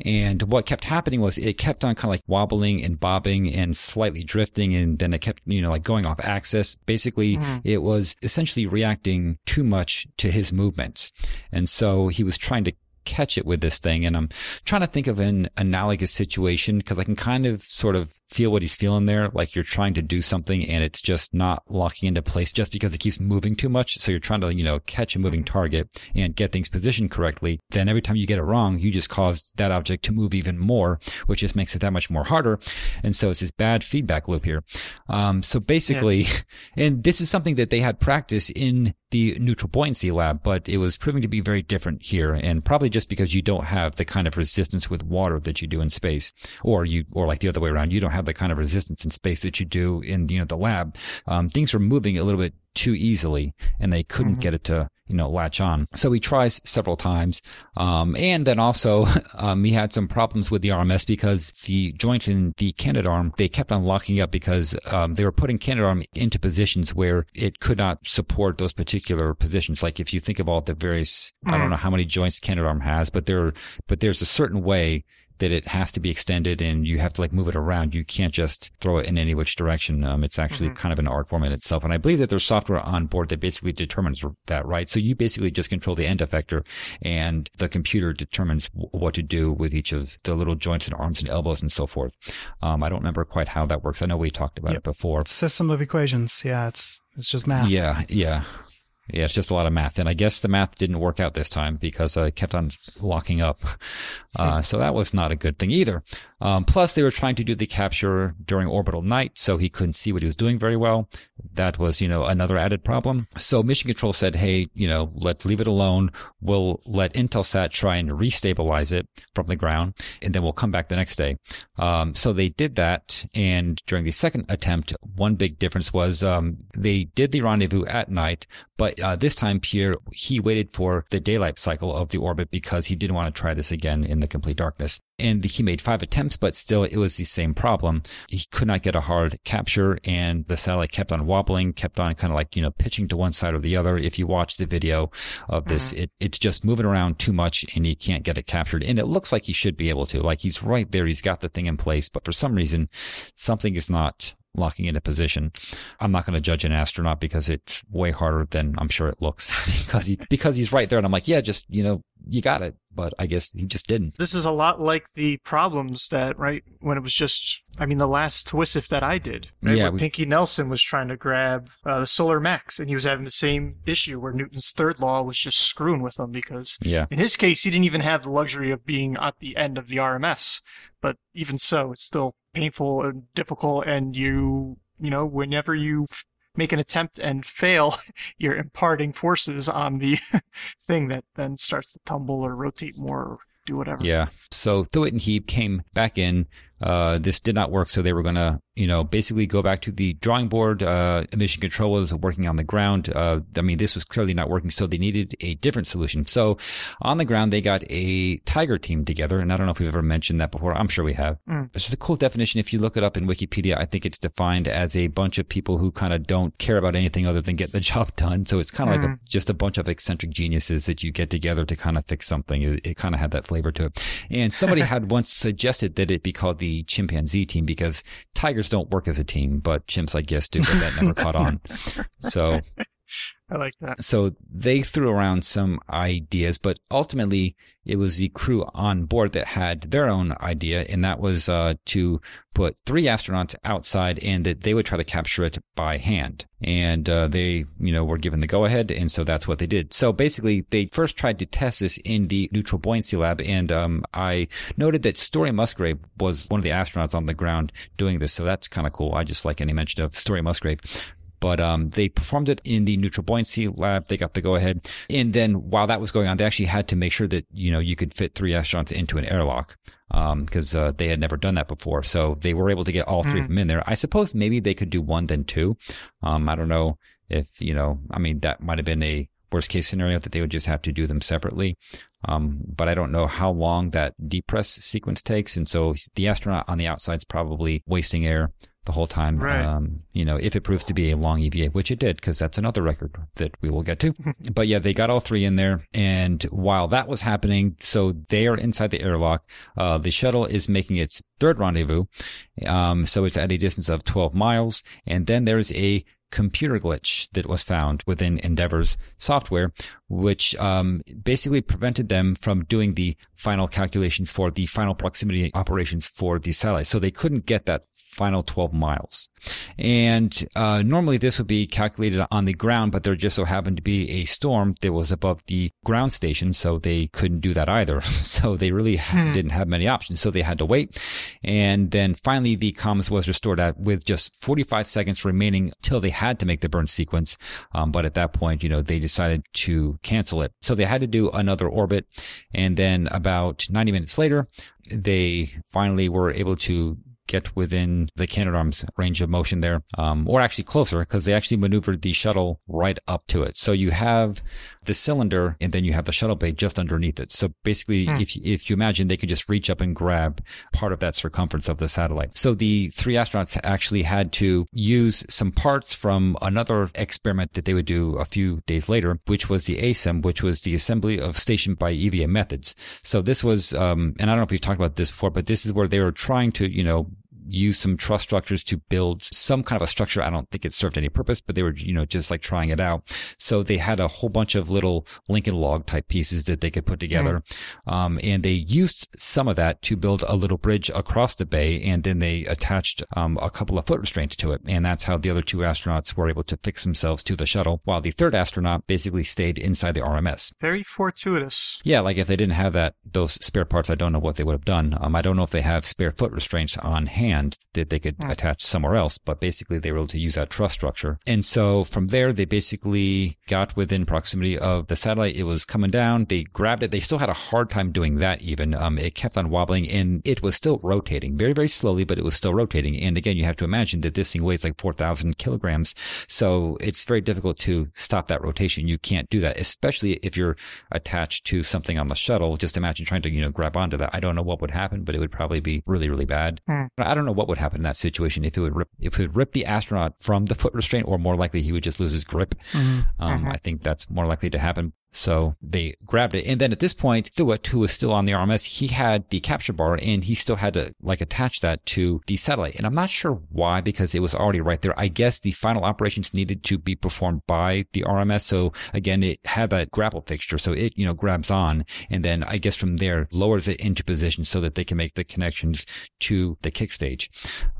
And what kept happening was it kept on kind of like wobbling and bobbing and slightly drifting, and then it kept, you know, like going off axis. Basically, mm-hmm. it was essentially reacting too much to his movements. And so he was trying to catch it with this thing. And I'm trying to think of an analogous situation because I can kind of sort of feel what he's feeling there. Like you're trying to do something and it's just not locking into place just because it keeps moving too much. So you're trying to, you know, catch a moving target and get things positioned correctly. Then every time you get it wrong, you just cause that object to move even more, which just makes it that much more harder. And so it's this bad feedback loop here. Um, so basically, yeah. and this is something that they had practice in the neutral buoyancy lab, but it was proving to be very different here. And probably just because you don't have the kind of resistance with water that you do in space or you, or like the other way around, you don't have have the kind of resistance in space that you do in you know the lab. Um, things were moving a little bit too easily, and they couldn't mm-hmm. get it to you know latch on. So he tries several times, um, and then also um, he had some problems with the RMS because the joint in the Canadarm they kept on locking up because um, they were putting Canadarm into positions where it could not support those particular positions. Like if you think of all the various, mm-hmm. I don't mm. know how many joints Canadarm has, but there, but there's a certain way that it has to be extended and you have to like move it around. You can't just throw it in any which direction. Um, it's actually mm-hmm. kind of an art form in itself. And I believe that there's software on board that basically determines that, right? So you basically just control the end effector and the computer determines w- what to do with each of the little joints and arms and elbows and so forth. Um, I don't remember quite how that works. I know we talked about yep. it before. System of equations. Yeah. It's, it's just math. Yeah. Yeah. Yeah, it's just a lot of math. And I guess the math didn't work out this time because I kept on locking up. Uh, so that was not a good thing either. Um, plus, they were trying to do the capture during orbital night, so he couldn't see what he was doing very well. That was, you know, another added problem. So Mission Control said, hey, you know, let's leave it alone. We'll let Intelsat try and restabilize it from the ground, and then we'll come back the next day. Um, so they did that. And during the second attempt, one big difference was um, they did the rendezvous at night, but uh, this time, Pierre, he waited for the daylight cycle of the orbit because he didn't want to try this again in the complete darkness. And he made five attempts, but still it was the same problem. He could not get a hard capture and the satellite kept on wobbling, kept on kind of like, you know, pitching to one side or the other. If you watch the video of this, mm-hmm. it, it's just moving around too much and he can't get it captured. And it looks like he should be able to. Like he's right there. He's got the thing in place, but for some reason, something is not locking into position. I'm not going to judge an astronaut because it's way harder than I'm sure it looks because he, because he's right there. And I'm like, yeah, just, you know, you got it. But I guess he just didn't. This is a lot like the problems that, right, when it was just, I mean, the last TWISIF that I did, right, yeah, where Pinky Nelson was trying to grab uh, the Solar Max and he was having the same issue where Newton's third law was just screwing with him because yeah. in his case, he didn't even have the luxury of being at the end of the RMS. But even so, it's still painful and difficult and you you know whenever you f- make an attempt and fail you're imparting forces on the thing that then starts to tumble or rotate more or do whatever. Yeah. So Thuot and Hieb came back in uh, this did not work. So they were going to, you know, basically go back to the drawing board. Uh, mission control was working on the ground. Uh, I mean, this was clearly not working. So they needed a different solution. So on the ground, they got a Tiger team together. And I don't know if we've ever mentioned that before. I'm sure we have. Mm. It's just a cool definition. If you look it up in Wikipedia, I think it's defined as a bunch of people who kind of don't care about anything other than get the job done. So it's kind of mm. like a, mm. just a bunch of eccentric geniuses that you get together to kind of fix something. It, it kind of had that flavor to it. And somebody had once suggested that it be called the chimpanzee team because tigers don't work as a team, but chimps, I guess, do, but that never caught on. So I like that. So they threw around some ideas, but ultimately it was the crew on board that had their own idea, and that was uh, to put three astronauts outside and that they would try to capture it by hand. And uh, they, you know, were given the go ahead, and so that's what they did. So basically, they first tried to test this in the neutral buoyancy lab, and um, I noted that Story Musgrave was one of the astronauts on the ground doing this, so that's kind of cool. I just like any mention of Story Musgrave. But um, they performed it in the neutral buoyancy lab. They got the go ahead. And then while that was going on, they actually had to make sure that, you know, you could fit three astronauts into an airlock because um, uh, they had never done that before. So they were able to get all three mm. of them in there. I suppose maybe they could do one, then two. Um, I don't know if, you know, I mean, that might have been a worst case scenario that they would just have to do them separately. Um, but I don't know how long that depress sequence takes. And so the astronaut on the outside is probably wasting air the whole time. Right. Um, you know, if it proves to be a long EVA, which it did, because that's another record that we will get to. but yeah, they got all three in there. And while that was happening, so they are inside the airlock. Uh, the shuttle is making its third rendezvous. Um, so it's at a distance of 12 miles. And then there's a computer glitch that was found within Endeavour's software, which um, basically prevented them from doing the final calculations for the final proximity operations for the satellite. So they couldn't get that final 12 miles. And uh, normally this would be calculated on the ground, but there just so happened to be a storm that was above the ground station, so they couldn't do that either. so they really hmm. didn't have many options. So they had to wait. And then finally the comms was restored at with just 45 seconds remaining till they had to make the burn sequence. Um, but at that point, you know, they decided to cancel it. So they had to do another orbit. And then about 90 minutes later, they finally were able to get within the Canadarm's range of motion there, um, or actually closer, because they actually maneuvered the shuttle right up to it. So you have the cylinder, and then you have the shuttle bay just underneath it. So basically, hmm. if if you imagine, they could just reach up and grab part of that circumference of the satellite. So the three astronauts actually had to use some parts from another experiment that they would do a few days later, which was the ASEM, which was the assembly of station by EVA methods. So this was, um, and I don't know if we've talked about this before, but this is where they were trying to, you know, use some truss structures to build some kind of a structure. I don't think it served any purpose, but they were, you know, just like trying it out. So they had a whole bunch of little Lincoln log type pieces that they could put together. Mm. Um, and they used some of that to build a little bridge across the bay. And then they attached um, a couple of foot restraints to it. And that's how the other two astronauts were able to fix themselves to the shuttle, while the third astronaut basically stayed inside the RMS. Very fortuitous. Yeah, like if they didn't have that, those spare parts, I don't know what they would have done. Um, I don't know if they have spare foot restraints on hand that they could mm. attach somewhere else, but basically they were able to use that truss structure. And so from there, they basically got within proximity of the satellite. It was coming down. They grabbed it. They still had a hard time doing that even. Um, it kept on wobbling and it was still rotating very, very slowly, but it was still rotating. And again, you have to imagine that this thing weighs like 4,000 kilograms. So it's very difficult to stop that rotation. You can't do that, especially if you're attached to something on the shuttle. Just imagine trying to, you know, grab onto that. I don't know what would happen, but it would probably be really, really bad. Mm. I don't know know what would happen in that situation if it would rip if it would rip the astronaut from the foot restraint, or more likely he would just lose his grip. Mm-hmm. Um, mm-hmm. I think that's more likely to happen. So they grabbed it. And then at this point, Thuot, who was still on the RMS, he had the capture bar and he still had to like attach that to the satellite. And I'm not sure why, because it was already right there. I guess the final operations needed to be performed by the RMS. So again, it had that grapple fixture. So it, you know, grabs on and then I guess from there lowers it into position so that they can make the connections to the kick stage.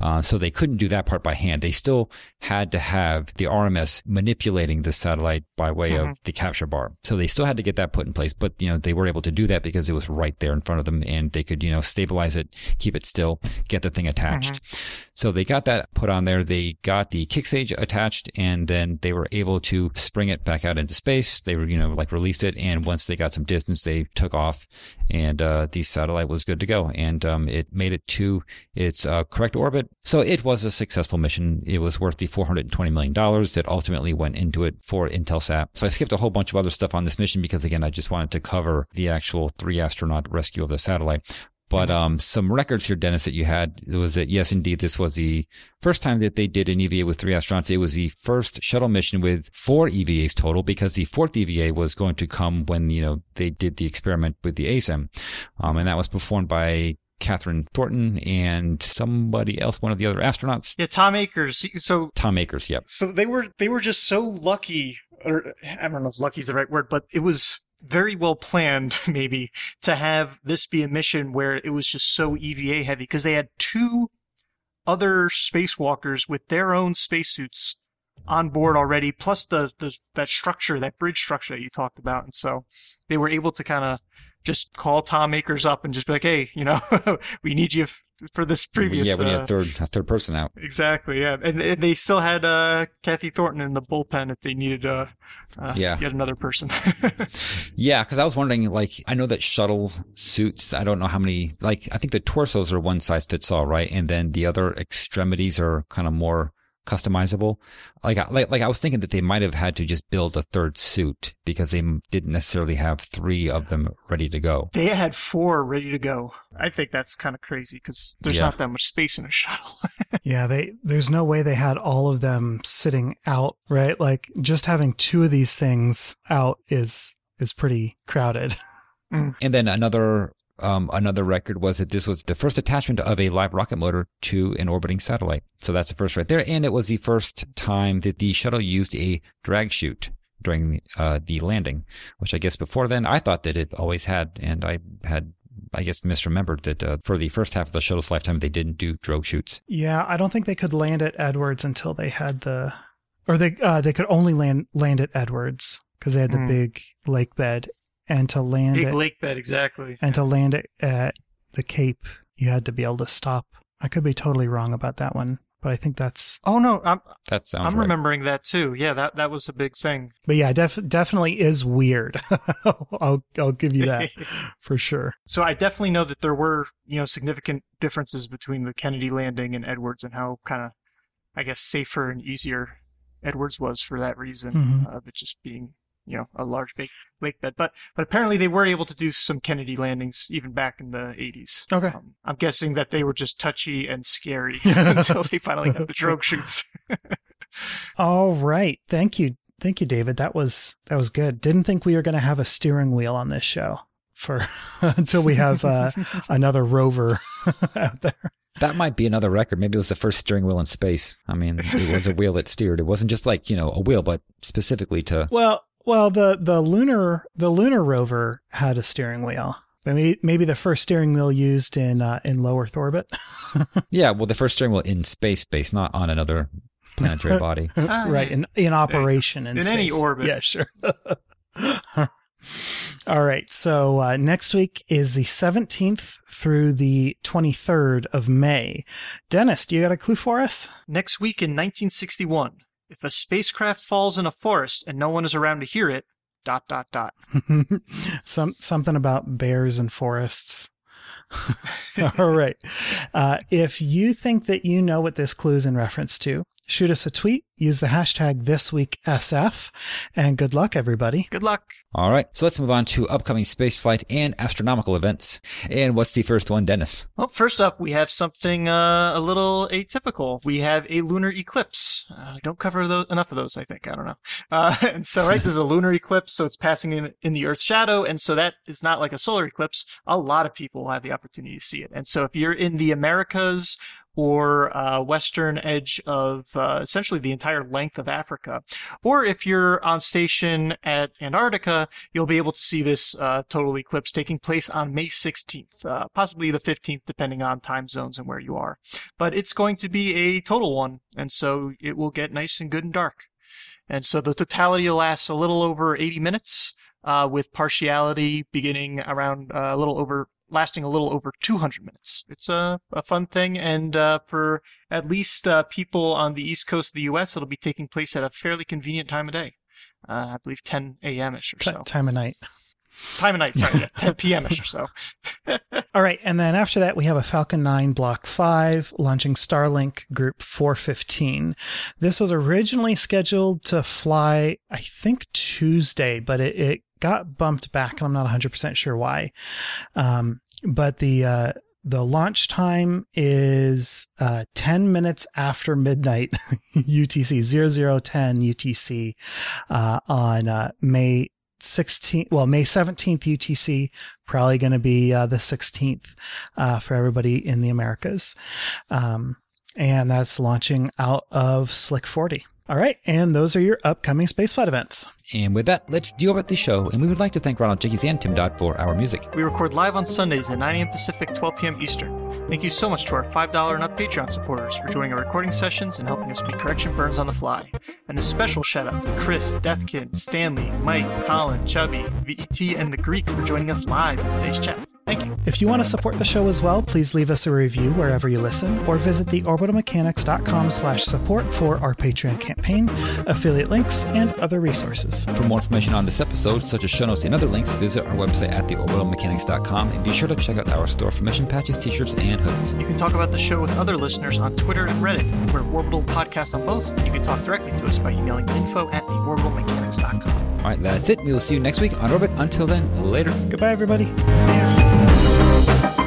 Uh, so they couldn't do that part by hand. They still had to have the RMS manipulating the satellite by way mm-hmm. of the capture bar. So they still had to get that put in place, but you know they were able to do that because it was right there in front of them, and they could you know stabilize it, keep it still, get the thing attached. Mm-hmm. So they got that put on there. They got the kick stage attached, and then they were able to spring it back out into space. They were you know like released it, and once they got some distance, they took off, and uh, the satellite was good to go, and um, it made it to its uh, correct orbit. So it was a successful mission. It was worth the 420 million dollars that ultimately went into it for Intelsat. So I skipped a whole bunch of other stuff on this mission because again, I just wanted to cover the actual three astronaut rescue of the satellite. But mm-hmm. um, some records here, Dennis, that you had was that yes, indeed, this was the first time that they did an EVA with three astronauts. It was the first shuttle mission with four EVAs total because the fourth EVA was going to come when you know they did the experiment with the ASEM, um, and that was performed by Kathryn Thornton and somebody else, one of the other astronauts. Yeah, Tom Akers. So Tom Akers, yep. So they were they were just so lucky, or I don't know if lucky is the right word, but it was very well planned, maybe, to have this be a mission where it was just so EVA heavy because they had two other spacewalkers with their own spacesuits on board already, plus the, the that structure, that bridge structure that you talked about, and so they were able to kind of just call Tom Akers up and just be like, hey, you know, we need you f- for this previous. Yeah, we need uh, a third a third person out. Exactly. Yeah, and, and they still had uh, Kathy Thornton in the bullpen if they needed uh, uh yeah. yet another person. yeah, because I was wondering, like, I know that shuttle suits. I don't know how many. Like, I think the torsos are one size fits all, right? And then the other extremities are kind of more customizable. Like, like, like I was thinking that they might have had to just build a third suit because they didn't necessarily have three of them ready to go. They had four ready to go. I think that's kind of crazy because there's yeah. not that much space in a shuttle. yeah, they there's no way they had all of them sitting out, right? Like just having two of these things out is is pretty crowded. Mm. And then another um, another record was that this was the first attachment of a live rocket motor to an orbiting satellite. So that's the first right there. And it was the first time that the shuttle used a drag chute during uh, the landing, which I guess before then I thought that it always had. And I had I guess misremembered that uh, for the first half of the shuttle's lifetime, they didn't do drogue chutes. Yeah, I don't think they could land at Edwards until they had the, or they uh, they could only land land at Edwards because they had the mm. big lake bed, and to land big it, lake bed exactly. and to land it at the cape you had to be able to stop. I could be totally wrong about that one but i think that's oh no i'm that sounds i'm right. remembering that too. Yeah that that was a big thing. But yeah def- definitely is weird. I'll i'll give you that for sure. So i definitely know that there were you know significant differences between the kennedy landing and edwards and how kind of i guess safer and easier edwards was for that reason mm-hmm. of it just being you know a large big lake bed. But but apparently they were able to do some Kennedy landings even back in the 80s. Okay. Um, I'm guessing that they were just touchy and scary until they finally got the drogue chutes. All right. Thank you. Thank you, David. That was that was good. Didn't think we were going to have a steering wheel on this show for until we have uh, another rover out there. That might be another record. Maybe it was the first steering wheel in space. I mean, it was a wheel that steered. It wasn't just like, you know, a wheel, but specifically to Well, well, the the lunar the lunar rover had a steering wheel. Maybe maybe the first steering wheel used in uh, in low Earth orbit. yeah, well, the first steering wheel in space, space, not on another planetary body. right in in operation in, in space. any orbit. Yeah, sure. All right. So uh, next week is the 17th through the 23rd of May. Dennis, do you got a clue for us? Next week in 1961, if a spacecraft falls in a forest and no one is around to hear it, dot dot dot. Some something about bears and forests. All right. Uh, if you think that you know what this clue is in reference to, shoot us a tweet use the hashtag ThisWeekSF, and good luck, everybody. Good luck. All right, so let's move on to upcoming spaceflight and astronomical events. And what's the first one, Dennis? Well, first up, we have something uh, a little atypical. We have a lunar eclipse. Uh, don't cover those, enough of those, I think. I don't know. Uh, and so, right, there's a lunar eclipse, so it's passing in, in the Earth's shadow, and so that is not like a solar eclipse. A lot of people have the opportunity to see it. And so, if you're in the Americas or uh, western edge of uh, essentially the entire length of Africa. Or if you're on station at Antarctica, you'll be able to see this uh, total eclipse taking place on May 16th, uh, possibly the 15th, depending on time zones and where you are. But it's going to be a total one, and so it will get nice and good and dark. And so the totality will last a little over 80 minutes. uh, with partiality beginning around uh, a little over lasting a little over 200 minutes. It's a, a fun thing, and uh, for at least uh, people on the east coast of the U.S., it'll be taking place at a fairly convenient time of day. Uh, I believe 10 a.m. ish or so. Time of night. Time of night, sorry, yeah, 10 p.m. ish or so. All right, and then after that, we have a Falcon 9 Block 5 launching Starlink Group 415. This was originally scheduled to fly, I think, Tuesday, but it, it got bumped back, and I'm not 100% sure why. Um, but the uh, the launch time is uh, 10 minutes after midnight UTC 0010 UTC uh, on uh, May 16th, well, May 17th UTC, probably going to be uh, the 16th uh, for everybody in the Americas. Um, and that's launching out of Slick 40. All right, and those are your upcoming spaceflight events. And with that, let's deal with the show. And we would like to thank Ronald Jenkins and Tim Dodd for our music. We record live on Sundays at 9 a.m. Pacific, 12 p.m. Eastern. Thank you so much to our $5 and up Patreon supporters for joining our recording sessions and helping us make correction burns on the fly. And a special shout out to Chris, Deathkin, Stanley, Mike, Colin, Chubby, VET, and the Greek for joining us live in today's chat. Thank you. If you want to support the show as well, please leave us a review wherever you listen, or visit theorbitalmechanics.com slash support for our Patreon campaign, affiliate links, and other resources. For more information on this episode, such as show notes and other links, visit our website at theorbitalmechanics.com and be sure to check out our store for mission patches, t-shirts, and hoods. You can talk about the show with other listeners on Twitter and Reddit. We're Orbital Podcast on both, and you can talk directly to us by emailing info at theorbitalmechanics.com. All right, that's it. We will see you next week on Orbit. Until then, later. Goodbye, everybody. See you.